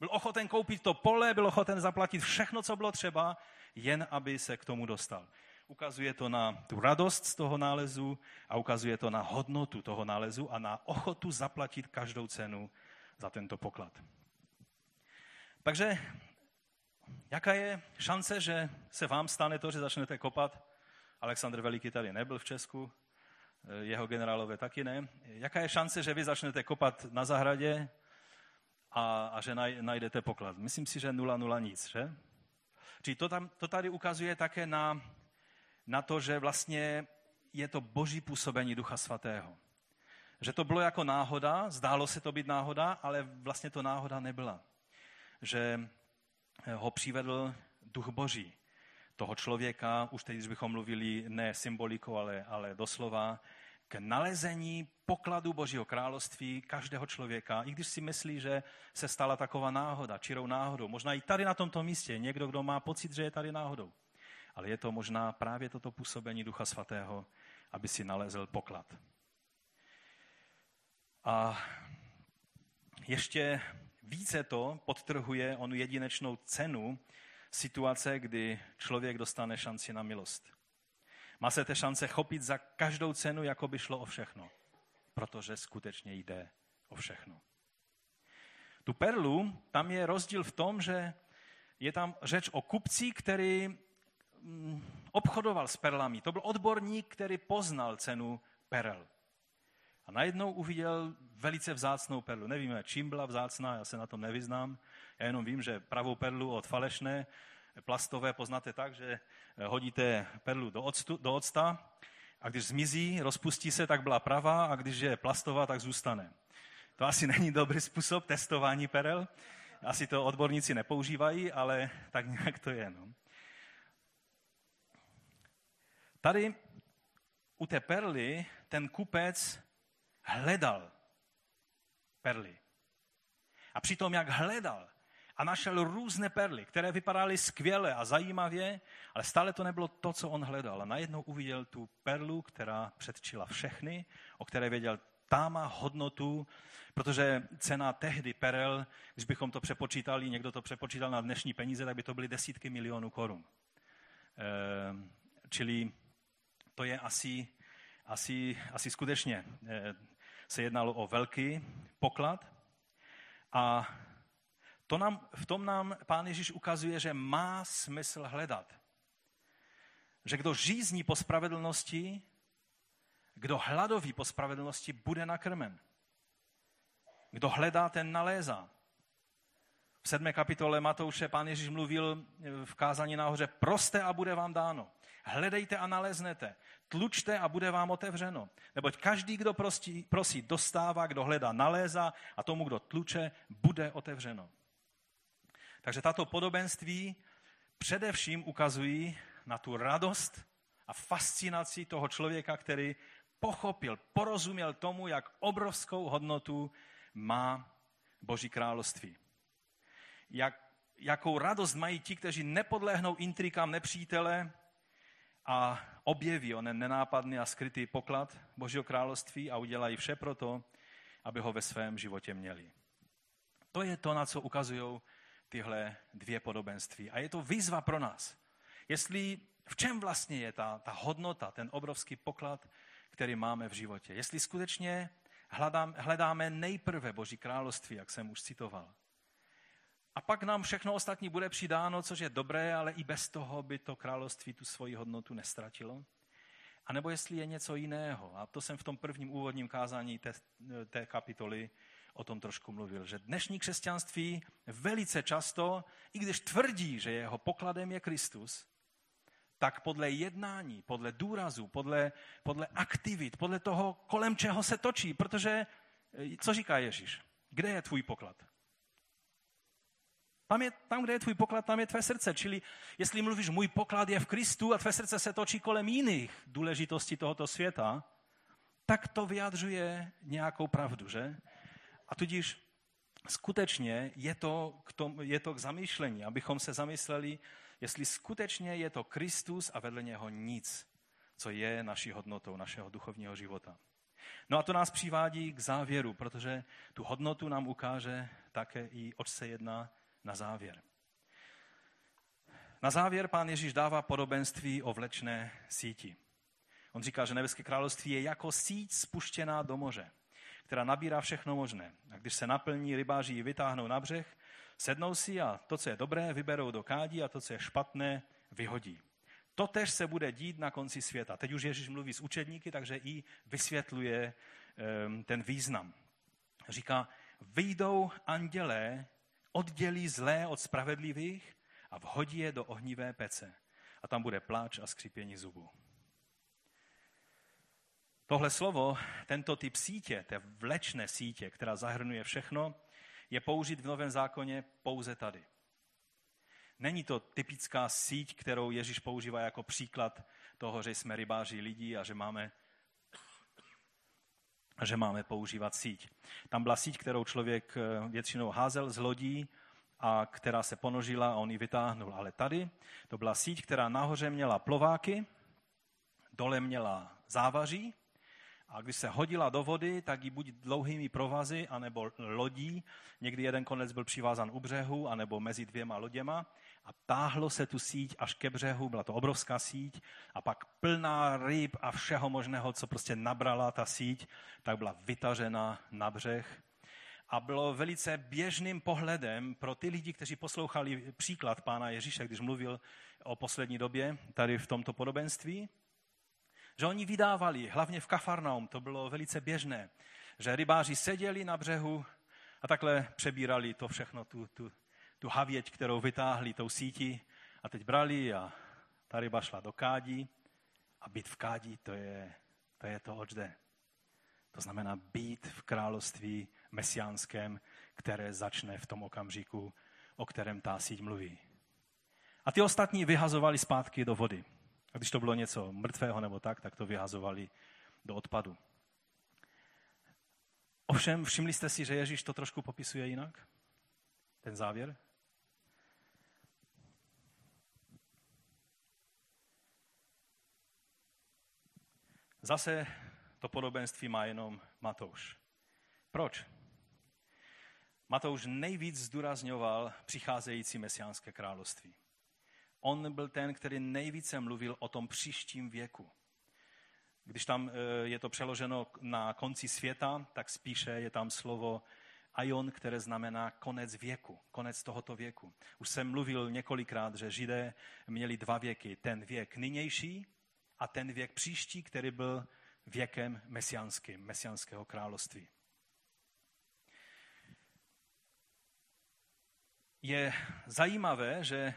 Byl ochoten koupit to pole, byl ochoten zaplatit všechno, co bylo třeba, jen aby se k tomu dostal. Ukazuje to na tu radost z toho nálezu a ukazuje to na hodnotu toho nálezu a na ochotu zaplatit každou cenu za tento poklad. Takže jaká je šance, že se vám stane to, že začnete kopat? Alexandr Veliký tady nebyl v Česku, jeho generálové taky ne. Jaká je šance, že vy začnete kopat na zahradě a, a že najdete poklad? Myslím si, že nula nula nic, že? Čili to, tam, to tady ukazuje také na na to, že vlastně je to boží působení Ducha Svatého. Že to bylo jako náhoda, zdálo se to být náhoda, ale vlastně to náhoda nebyla. Že ho přivedl Duch Boží, toho člověka, už teď, když bychom mluvili ne symbolikou, ale, ale doslova, k nalezení pokladu Božího království každého člověka, i když si myslí, že se stala taková náhoda, čirou náhodou. Možná i tady na tomto místě někdo, kdo má pocit, že je tady náhodou ale je to možná právě toto působení Ducha Svatého, aby si nalezl poklad. A ještě více to podtrhuje onu jedinečnou cenu situace, kdy člověk dostane šanci na milost. Má se té šance chopit za každou cenu, jako by šlo o všechno, protože skutečně jde o všechno. Tu perlu, tam je rozdíl v tom, že je tam řeč o kupci, který mm, obchodoval s perlami. To byl odborník, který poznal cenu perel. A najednou uviděl velice vzácnou perlu. Nevíme, čím byla vzácná, já se na tom nevyznám. Já jenom vím, že pravou perlu od falešné plastové poznáte tak, že hodíte perlu do, octu, do octa a když zmizí, rozpustí se, tak byla pravá a když je plastová, tak zůstane. To asi není dobrý způsob testování perel. Asi to odborníci nepoužívají, ale tak nějak to je. No. Tady u té perly ten kupec hledal perly. A přitom, jak hledal a našel různé perly, které vypadaly skvěle a zajímavě, ale stále to nebylo to, co on hledal. A najednou uviděl tu perlu, která předčila všechny, o které věděl, ta má hodnotu, protože cena tehdy perel, když bychom to přepočítali, někdo to přepočítal na dnešní peníze, tak by to byly desítky milionů korun. E, čili to je asi, asi, asi skutečně e, se jednalo o velký poklad. A to nám, v tom nám pán Ježíš ukazuje, že má smysl hledat. Že kdo žízní po spravedlnosti, kdo hladoví po spravedlnosti, bude nakrmen. Kdo hledá, ten nalézá. V sedmé kapitole Matouše pán Ježíš mluvil v kázání nahoře, proste a bude vám dáno. Hledejte a naleznete. Tlučte a bude vám otevřeno. Neboť každý, kdo prosí, prosí dostává, kdo hledá, nalézá a tomu, kdo tluče, bude otevřeno. Takže tato podobenství především ukazují na tu radost a fascinaci toho člověka, který pochopil, porozuměl tomu, jak obrovskou hodnotu má Boží království. Jak, jakou radost mají ti, kteří nepodlehnou intrikám nepřítele a objeví onen nenápadný a skrytý poklad Božího království a udělají vše pro to, aby ho ve svém životě měli. To je to, na co ukazují tyhle dvě podobenství. A je to výzva pro nás. Jestli v čem vlastně je ta, ta hodnota, ten obrovský poklad, který máme v životě. Jestli skutečně hledám, hledáme nejprve Boží království, jak jsem už citoval. A pak nám všechno ostatní bude přidáno, což je dobré, ale i bez toho by to království tu svoji hodnotu nestratilo. A nebo jestli je něco jiného. A to jsem v tom prvním úvodním kázání té, té kapitoly o tom trošku mluvil, že dnešní křesťanství velice často, i když tvrdí, že jeho pokladem je Kristus, tak podle jednání, podle důrazu, podle, podle aktivit, podle toho, kolem čeho se točí. Protože, eh, co říká Ježíš? Kde je tvůj poklad? Tam, je, tam, kde je tvůj poklad, tam je tvé srdce. Čili jestli mluvíš, můj poklad je v Kristu a tvé srdce se točí kolem jiných důležitostí tohoto světa, tak to vyjadřuje nějakou pravdu, že? A tudíž skutečně je to, k tomu, je to k zamýšlení, abychom se zamysleli, jestli skutečně je to Kristus a vedle něho nic, co je naší hodnotou našeho duchovního života. No a to nás přivádí k závěru, protože tu hodnotu nám ukáže také i, oč se jedná na závěr. Na závěr pán Ježíš dává podobenství o vlečné síti. On říká, že nebeské království je jako síť spuštěná do moře, která nabírá všechno možné. A když se naplní, rybáři ji vytáhnou na břeh Sednou si a to, co je dobré, vyberou do kádí a to, co je špatné, vyhodí. Totež se bude dít na konci světa. Teď už Ježíš mluví s učedníky, takže i vysvětluje um, ten význam. Říká, vyjdou andělé, oddělí zlé od spravedlivých a vhodí je do ohnivé pece. A tam bude pláč a skřípění zubů. Tohle slovo, tento typ sítě, té vlečné sítě, která zahrnuje všechno, je použit v Novém zákoně pouze tady. Není to typická síť, kterou Ježíš používá jako příklad toho, že jsme rybáři lidí a že máme, že máme používat síť. Tam byla síť, kterou člověk eh, většinou házel z lodí a která se ponožila a on ji vytáhnul. Ale tady to byla síť, která nahoře měla plováky, dole měla závaří A když se hodila do vody, tak ji buď dlouhými provazy, anebo lodí. Někdy jeden konec byl přivázan u břehu, anebo mezi dvěma loděma. A táhlo se tu síť až ke břehu, byla to obrovská síť. A pak plná ryb a všeho možného, co prostě nabrala ta síť, tak byla vytažena na břeh. A bylo velice běžným pohledem pro ty lidi, kteří poslouchali příklad pána Ježíše, když mluvil o poslední době tady v tomto podobenství, že oni vydávali, hlavně v Kafarnaum, to bylo velice běžné, že rybáři seděli na břehu a takhle přebírali to všechno, tu, tu, tu havěť, kterou vytáhli tou sítí a teď brali a ta ryba šla do kádí a být v kádí, to je to, je to oč jde. To znamená být v království mesiánském, které začne v tom okamžiku, o kterém ta síť mluví. A ty ostatní vyhazovali zpátky do vody. A když to bylo něco mrtvého nebo tak, tak to vyhazovali do odpadu. Ovšem, všimli jste si, že Ježíš to trošku popisuje jinak? Ten závěr? Zase to podobenství má jenom Matouš. Proč? Matouš nejvíc zdůrazňoval přicházející mesiánské království. On byl ten, který nejvíce mluvil o tom příštím věku. Když tam eh, je to přeloženo na konci světa, tak spíše je tam slovo aion, které znamená konec věku, konec tohoto věku. Už jsem mluvil několikrát, že Židé měli dva věky. Ten věk nynější a ten věk příští, který byl věkem mesiánským, mesiánského království. Je zajímavé, že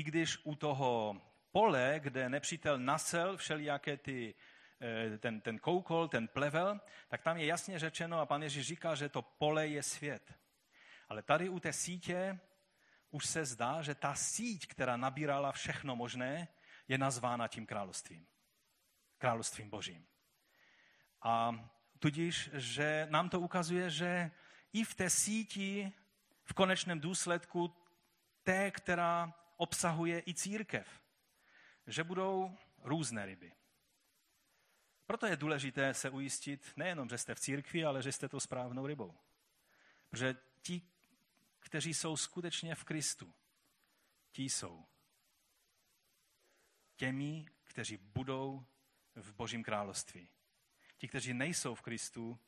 i když u toho pole, kde nepřítel nasel všelijaké ty, eh, ten, ten koukol, ten plevel, tak tam je jasně řečeno a pan Ježíš říká, že to pole je svět. Ale tady u té sítě už se zdá, že ta síť, která nabírala všechno možné, je nazvána tím královstvím. Královstvím božím. A tudíž, že nám to ukazuje, že i v té síti v konečném důsledku té, která obsahuje i církev, že budou různé ryby. Proto je důležité se ujistit nejenom, že jste v církvi, ale že jste to správnou rybou. Protože ti, kteří jsou skutečně v Kristu, ti jsou těmi, kteří budou v Božím království. Ti, kteří nejsou v Kristu,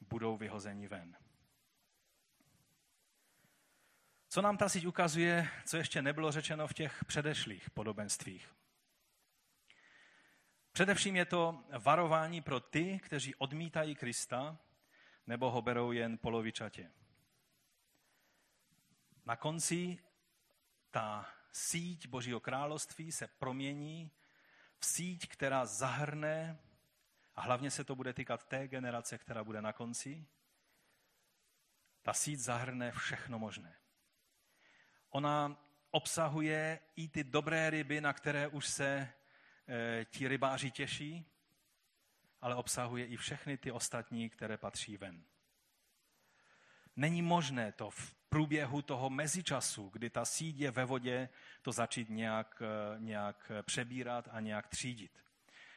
budou vyhozeni ven. Co nám ta síť ukazuje, co ještě nebylo řečeno v těch předešlých podobenstvích? Především je to varování pro ty, kteří odmítají Krista nebo ho berou jen polovičatě. Na konci ta síť Božího království se promění v síť, která zahrne, a hlavně se to bude týkat té generace, která bude na konci, ta síť zahrne všechno možné. Ona obsahuje i ty dobré ryby, na které už se e, ti rybáři těší, ale obsahuje i všechny ty ostatní, které patří ven. Není možné to v průběhu toho mezičasu, kdy ta síť je ve vodě, to začít nějak, eh, nějak přebírat a nějak třídit.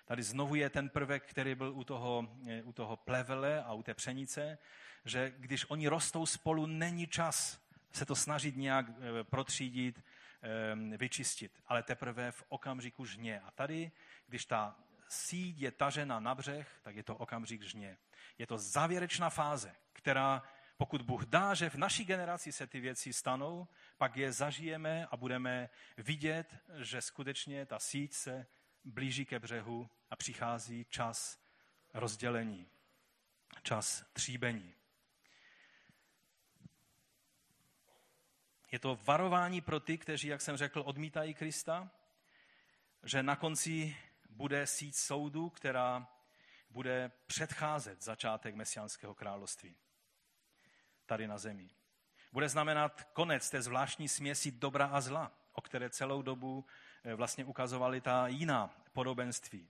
Tady znovu je ten prvek, který byl u toho, eh, u toho plevele a u té pšenice, že když oni rostou spolu, není čas se to snažit nějak eh, protřídit, eh, vyčistit, ale teprve v okamžiku žně. A tady, když ta síť je tažena na břeh, tak je to okamžik žně. Je to závěrečná fáze, která, pokud Bůh dá, že v naší generaci se ty věci stanou, pak je zažijeme a budeme vidět, že skutečně ta síť se blíží ke břehu a přichází čas rozdělení, čas tříbení. Je to varování pro ty, kteří, jak jsem řekl, odmítají Krista, že na konci bude síť soudu, která bude předcházet začátek mesiánského království tady na zemi. Bude znamenat konec té zvláštní směsi dobra a zla, o které celou dobu eh, vlastně ukazovali ta jiná podobenství.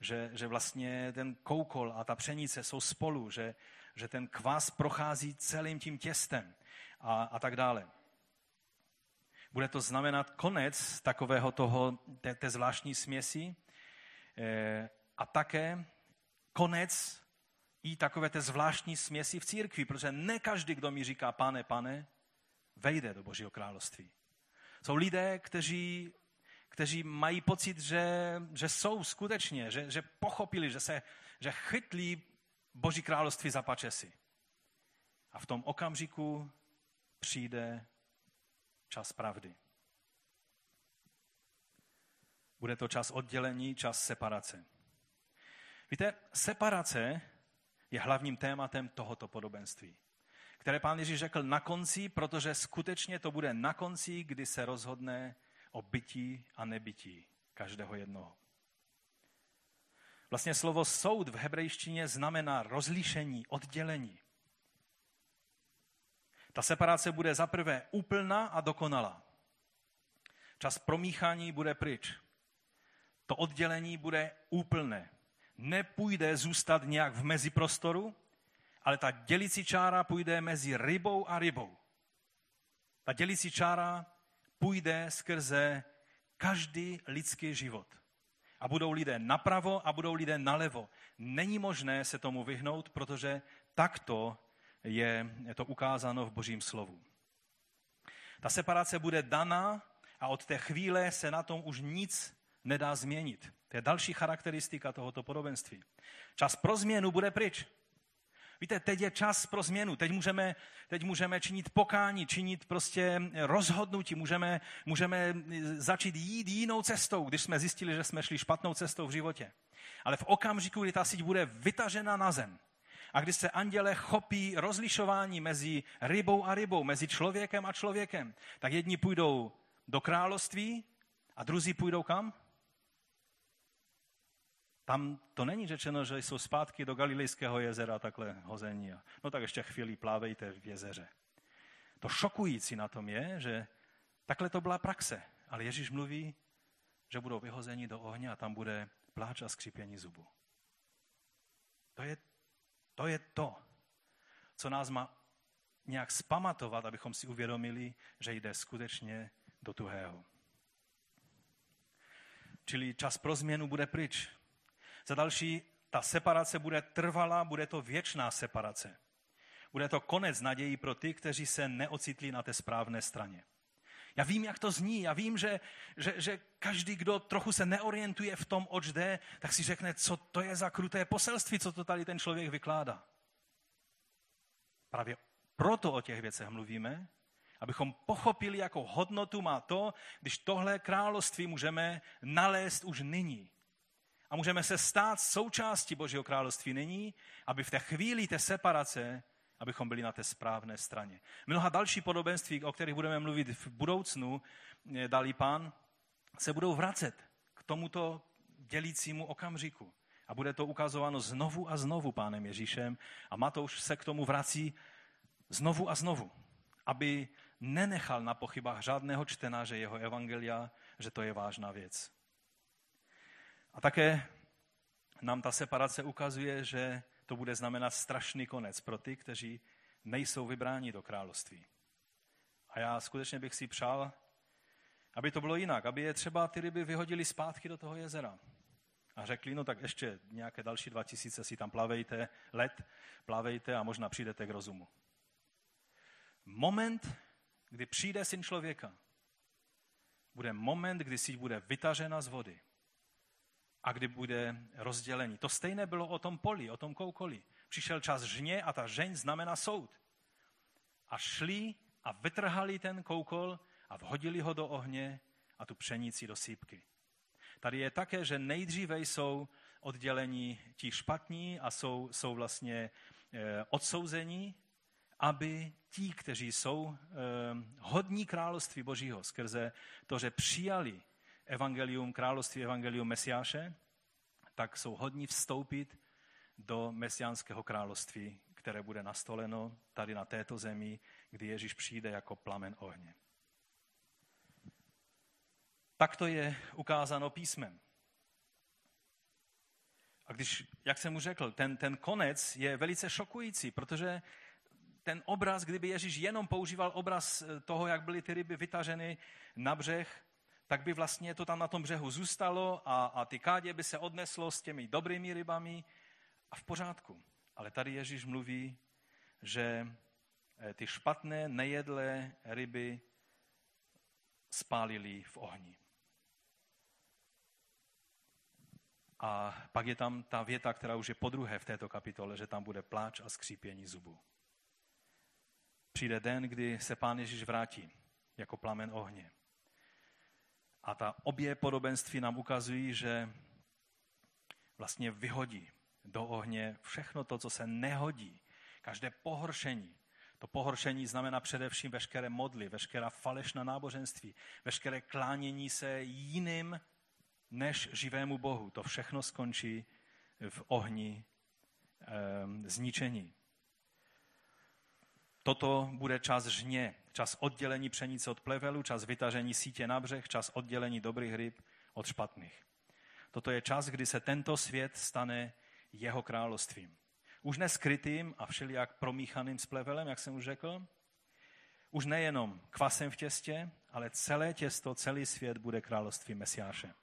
Že, že vlastně ten koukol a ta pšenice jsou spolu, že, že ten kvas prochází celým tím těstem a, a tak dále. Bude to znamenat konec takového toho, té, té zvláštní směsi eh, a také konec i takové té zvláštní směsi v církvi, protože ne každý, kdo mi říká pane, pane, vejde do Božího království. Jsou lidé, kteří, kteří mají pocit, že, že jsou skutečně, že, že pochopili, že se že chytlí Boží království za pačesy. A v tom okamžiku přijde čas pravdy. Bude to čas oddělení, čas separace. Víte, separace je hlavním tématem tohoto podobenství, které pán Ježíš řekl na konci, protože skutečně to bude na konci, kdy se rozhodne o bytí a nebytí každého jednoho. Vlastně slovo soud v hebrejštině znamená rozlišení, oddělení. Ta separace bude zaprvé úplná a dokonalá. Čas promíchání bude pryč. To oddělení bude úplné. Nepůjde zůstat nějak v meziprostoru, ale ta dělicí čára půjde mezi rybou a rybou. Ta dělicí čára půjde skrze každý lidský život a budou lidé napravo a budou lidé nalevo. Není možné se tomu vyhnout, protože takto je to ukázáno v Božím slovu. Ta separace bude daná a od té chvíle se na tom už nic nedá změnit. To je další charakteristika tohoto podobenství. Čas pro změnu bude pryč. Víte, teď je čas pro změnu. Teď můžeme, teď můžeme činit pokání, činit prostě rozhodnutí, můžeme, můžeme začít jít jinou cestou, když jsme zjistili, že jsme šli špatnou cestou v životě. Ale v okamžiku, kdy ta síť bude vytažena na zem, a když se anděle chopí rozlišování mezi rybou a rybou, mezi člověkem a člověkem, tak jedni půjdou do království a druzí půjdou kam? Tam to není řečeno, že jsou zpátky do Galilejského jezera takhle hození. No tak ještě chvíli plávejte v jezeře. To šokující na tom je, že takhle to byla praxe. Ale Ježíš mluví, že budou vyhozeni do ohně a tam bude pláč a skřípění zubu. To je, to je to, co nás má nějak spamatovat, abychom si uvědomili, že jde skutečně do tuhého. Čili čas pro změnu bude pryč. Za další, ta separace bude trvalá, bude to věčná separace. Bude to konec naději pro ty, kteří se neocitli na té správné straně. Já vím, jak to zní, já vím, že, že, že každý, kdo trochu se neorientuje v tom, oč jde, tak si řekne, co to je za kruté poselství, co to tady ten člověk vykládá. Právě proto o těch věcech mluvíme, abychom pochopili, jakou hodnotu má to, když tohle království můžeme nalézt už nyní a můžeme se stát součástí Božího království nyní, aby v té chvíli té separace, abychom byli na té správné straně. Mnoha další podobenství, o kterých budeme mluvit v budoucnu, eh, dalí pán, se budou vracet k tomuto dělícímu okamžiku. A bude to ukazováno znovu a znovu pánem Ježíšem. A Matouš se k tomu vrací znovu a znovu, aby nenechal na pochybách žádného čtenáře jeho evangelia, že to je vážná věc. A také nám ta separace ukazuje, že to bude znamenat strašný konec pro ty, kteří nejsou vybráni do království. A já skutečně bych si přál, aby to bylo jinak, aby je třeba ty ryby vyhodili zpátky do toho jezera. A řekli, no tak ještě nějaké další dva tisíce si tam plavejte, let, plavejte a možná přijdete k rozumu. Moment, kdy přijde syn člověka, bude moment, kdy síť bude vytažena z vody a kdy bude rozdělení. To stejné bylo o tom poli, o tom koukoli. Přišel čas žně a ta žeň znamená soud. A šli a vytrhali ten koukol a vhodili ho do ohně a tu pšenici do sípky. Tady je také, že nejdříve jsou oddělení ti špatní a jsou, jsou vlastně eh, odsouzení, aby ti, kteří jsou eh, hodní království Božího skrze to, že přijali evangelium, království evangelium Mesiáše, tak jsou hodní vstoupit do mesiánského království, které bude nastoleno tady na této zemi, kdy Ježíš přijde jako plamen ohně. Tak to je ukázáno písmem. A když, jak jsem mu řekl, ten, ten konec je velice šokující, protože ten obraz, kdyby Ježíš jenom používal obraz toho, jak byly ty ryby vytaženy na břeh, tak by vlastně to tam na tom břehu zůstalo a, a ty kádě by se odneslo s těmi dobrými rybami A v pořádku. Ale tady Ježíš mluví, že eh, ty špatné, nejedlé ryby spálili v ohni. A pak je tam ta věta, která už je po druhé v této kapitole, že tam bude pláč a skřípění zubů. Přijde den, kdy se pán Ježíš vrátí jako plamen ohně. A ta obě podobenství nám ukazují, že vlastně vyhodí do ohně všechno to, co se nehodí. Každé pohoršení. To pohoršení znamená především veškeré modly, veškerá falešná náboženství, veškeré klánění se jiným než živému Bohu. To všechno skončí v ohni e, zničení. Toto bude čas žně, čas oddělení pšenice od plevelu, čas vytažení sítě na břeh, čas oddělení dobrých ryb od špatných. Toto je čas, kdy se tento svět stane jeho královstvím. Už neskrytým a všelijak promíchaným s plevelem, jak jsem už řekl. Už nejenom kvasem v těstě, ale celé těsto, celý svět bude království Mesiáše.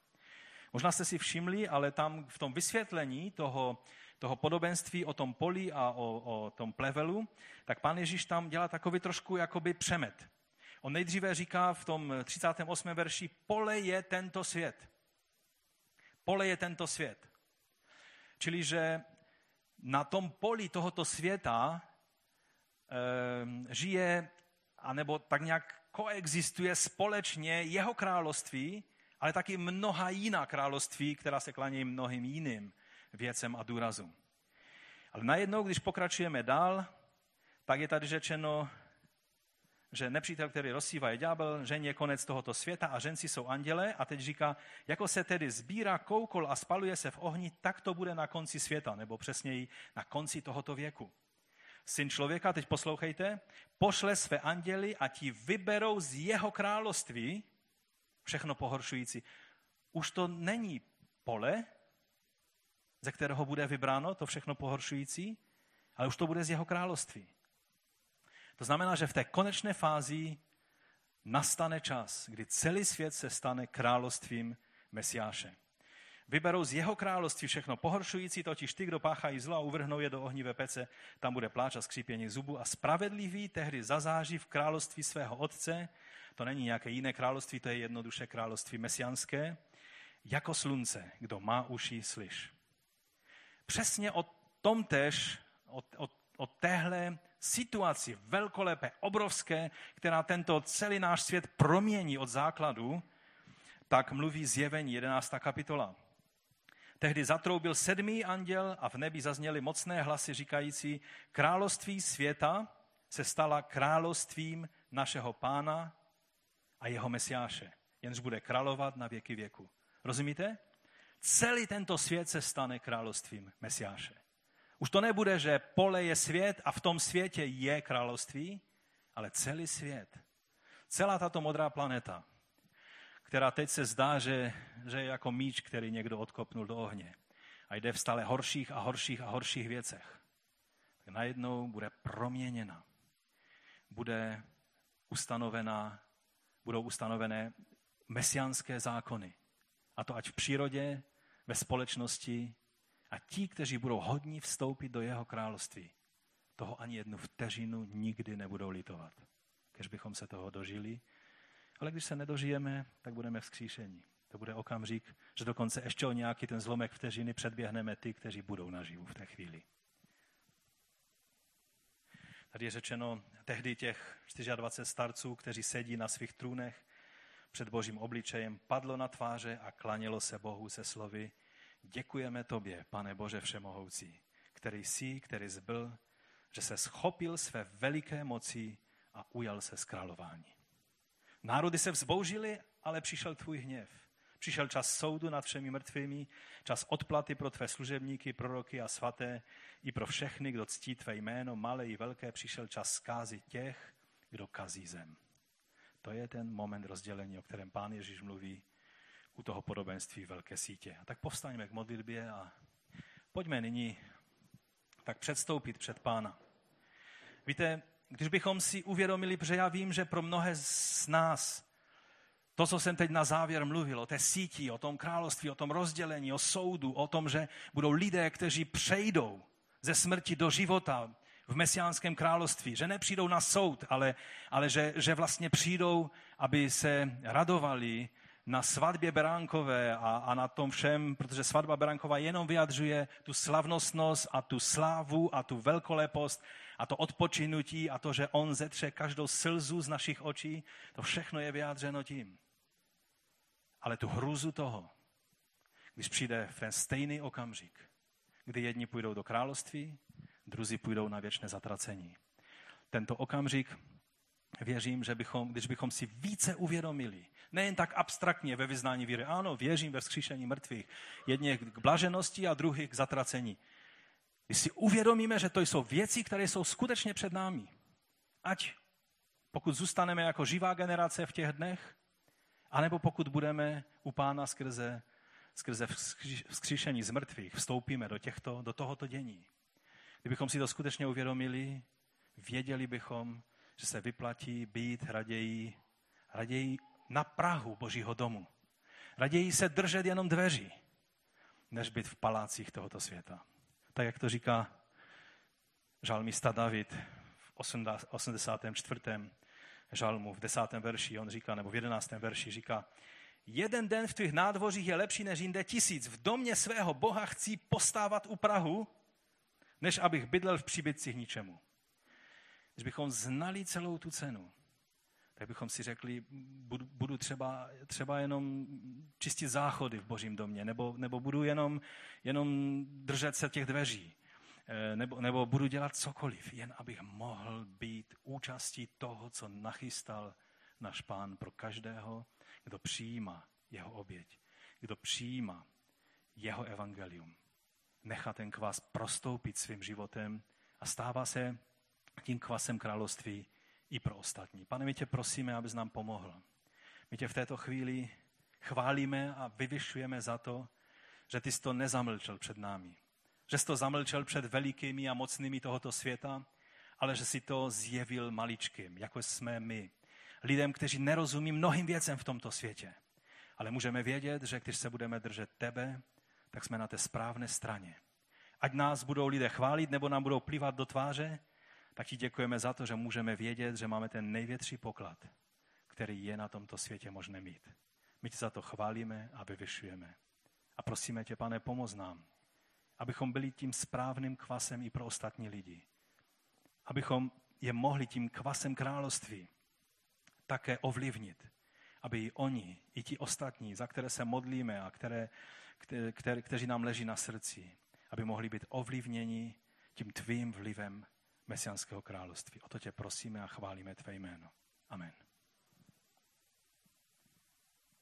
Možná jste si všimli, ale tam v tom vysvětlení toho, toho podobenství o tom poli a o, o tom plevelu, tak pán Ježíš tam dělá takový trošku jakoby přemet. On nejdříve říká v tom 38. verši, pole je tento svět. Pole je tento svět. Čili, že na tom poli tohoto světa e, žije, anebo tak nějak koexistuje společně jeho království, ale taky mnoha jiná království, která se klanějí mnohým jiným věcem a důrazům. Ale najednou, když pokračujeme dál, tak je tady řečeno, že nepřítel, který rozsívá je ďábel, žen je konec tohoto světa a ženci jsou anděle a teď říká, jako se tedy sbírá koukol a spaluje se v ohni, tak to bude na konci světa, nebo přesněji na konci tohoto věku. Syn člověka, teď poslouchejte, pošle své anděly a ti vyberou z jeho království všechno pohoršující. Už to není pole, ze kterého bude vybráno to všechno pohoršující, ale už to bude z jeho království. To znamená, že v té konečné fázi nastane čas, kdy celý svět se stane královstvím Mesiáše. Vyberou z jeho království všechno pohoršující, totiž ty, kdo páchají zlo a uvrhnou je do ohnivé pece, tam bude pláč a skřípění zubu a spravedlivý tehdy zazáří v království svého otce, to není nějaké jiné království, to je jednoduše království mesianské, jako slunce, kdo má uši, slyš. Přesně o tom tež, o, o, o téhle situaci velkolepé, obrovské, která tento celý náš svět promění od základu, tak mluví zjevení 11. kapitola. Tehdy zatroubil sedmý anděl a v nebi zazněly mocné hlasy říkající, království světa se stala královstvím našeho pána a jeho mesiáše, jenž bude královat na věky věku. Rozumíte? Celý tento svět se stane královstvím mesiáše. Už to nebude, že pole je svět a v tom světě je království, ale celý svět. Celá tato modrá planeta, která teď se zdá, že, že je jako míč, který někdo odkopnul do ohně a jde v stále horších a horších a horších věcech, tak najednou bude proměněna. Bude ustanovena, budou ustanovené mesiánské zákony. A to ať v přírodě, ve společnosti, a ti, kteří budou hodní vstoupit do jeho království, toho ani jednu vteřinu nikdy nebudou litovat. Kež bychom se toho dožili. Ale když se nedožijeme, tak budeme vzkříšení. To bude okamžik, že dokonce ještě o nějaký ten zlomek vteřiny předběhneme ty, kteří budou naživu v té chvíli. Tady je řečeno tehdy těch 24 starců, kteří sedí na svých trůnech před božím obličejem, padlo na tváře a klanělo se Bohu se slovy Děkujeme tobě, pane Bože Všemohoucí, který jsi, který zbyl, že se schopil své veliké moci a ujal se z králování. Národy se vzboužily, ale přišel tvůj hněv. Přišel čas soudu nad všemi mrtvými, čas odplaty pro tvé služebníky, proroky a svaté, i pro všechny, kdo ctí tvé jméno, malé i velké, přišel čas zkázy těch, kdo kazí zem. To je ten moment rozdělení, o kterém pán Ježíš mluví u toho podobenství velké sítě. A tak povstaňme k modlitbě a pojďme nyní tak předstoupit před pána. Víte, když bychom si uvědomili, protože já vím, že pro mnohé z nás To, co jsem teď na závěr mluvil, o té síti, o tom království, o tom rozdělení, o soudu, o tom, že budou lidé, kteří přejdou ze smrti do života v mesiánském království, že nepřijdou na soud, ale, ale že, že vlastně přijdou, aby se radovali na svatbě beránkové a, a na tom všem, protože svatba beránková jenom vyjadřuje tu slavnostnost a tu slávu a tu velkolepost a to odpočinutí a to, že on zetře každou slzu z našich očí, to všechno je vyjádřeno tím. Ale tu hruzu toho, když přijde v ten stejný okamžik, kdy jedni půjdou do království, druzí půjdou na věčné zatracení. Tento okamžik věřím, že bychom, když bychom si více uvědomili, nejen tak abstraktně ve vyznání víry, ano, věřím ve vzkříšení mrtvých, jedně k blaženosti a druhý k zatracení. Když si uvědomíme, že to jsou věci, které jsou skutečně před námi, ať pokud zůstaneme jako živá generace v těch dnech, anebo pokud budeme u pána skrze, skrze vzkříšení z mrtvých, vstoupíme do, těchto, do tohoto dění. Kdybychom si to skutečně uvědomili, věděli bychom, že se vyplatí být raději, raději na Prahu Božího domu. Raději se držet jenom dveří, než být v palácích tohoto světa. Tak jak to říká žalmista David v 84. žalmu, v 10. verši, on říká, nebo v 11. verši říká, jeden den v tvých nádvořích je lepší než jinde tisíc. V domě svého Boha chci postávat u Prahu, než abych bydlel v příbytcích ničemu. Když bychom znali celou tu cenu, tak bychom si řekli, budu, budu třeba, třeba jenom čistit záchody v božím domě, nebo, nebo budu jenom, jenom držet se těch dveří, eh, nebo, nebo budu dělat cokoliv, jen abych mohl být účastí toho, co nachystal náš pán pro každého, kdo přijímá jeho oběť, kdo přijímá jeho evangelium. Nechá ten kvas prostoupit svým životem a stává se tím kvasem království i pro ostatní. Pane, my tě prosíme, abys nám pomohl. My tě v této chvíli chválíme a vyvyšujeme za to, že ty jsi to nezamlčel před námi. Že jsi to zamlčel před velikými a mocnými tohoto světa, ale že si to zjevil maličkým, jako jsme my. Lidem, kteří nerozumí mnohým věcem v tomto světě. Ale můžeme vědět, že když se budeme držet tebe, tak jsme na té správné straně. Ať nás budou lidé chválit nebo nám budou plivat do tváře, tak ti děkujeme za to, že můžeme vědět, že máme ten největší poklad, který je na tomto světě možné mít. My tě za to chválíme a vyvyšujeme. A prosíme tě, pane, pomoz nám, abychom byli tím správným kvasem i pro ostatní lidi. Abychom je mohli tím kvasem království také ovlivnit, aby i oni, i ti ostatní, za které se modlíme a které, kteří nám leží na srdci, aby mohli být ovlivněni tím tvým vlivem mesiánského království. O to tě prosíme a chválíme tvé jméno. Amen.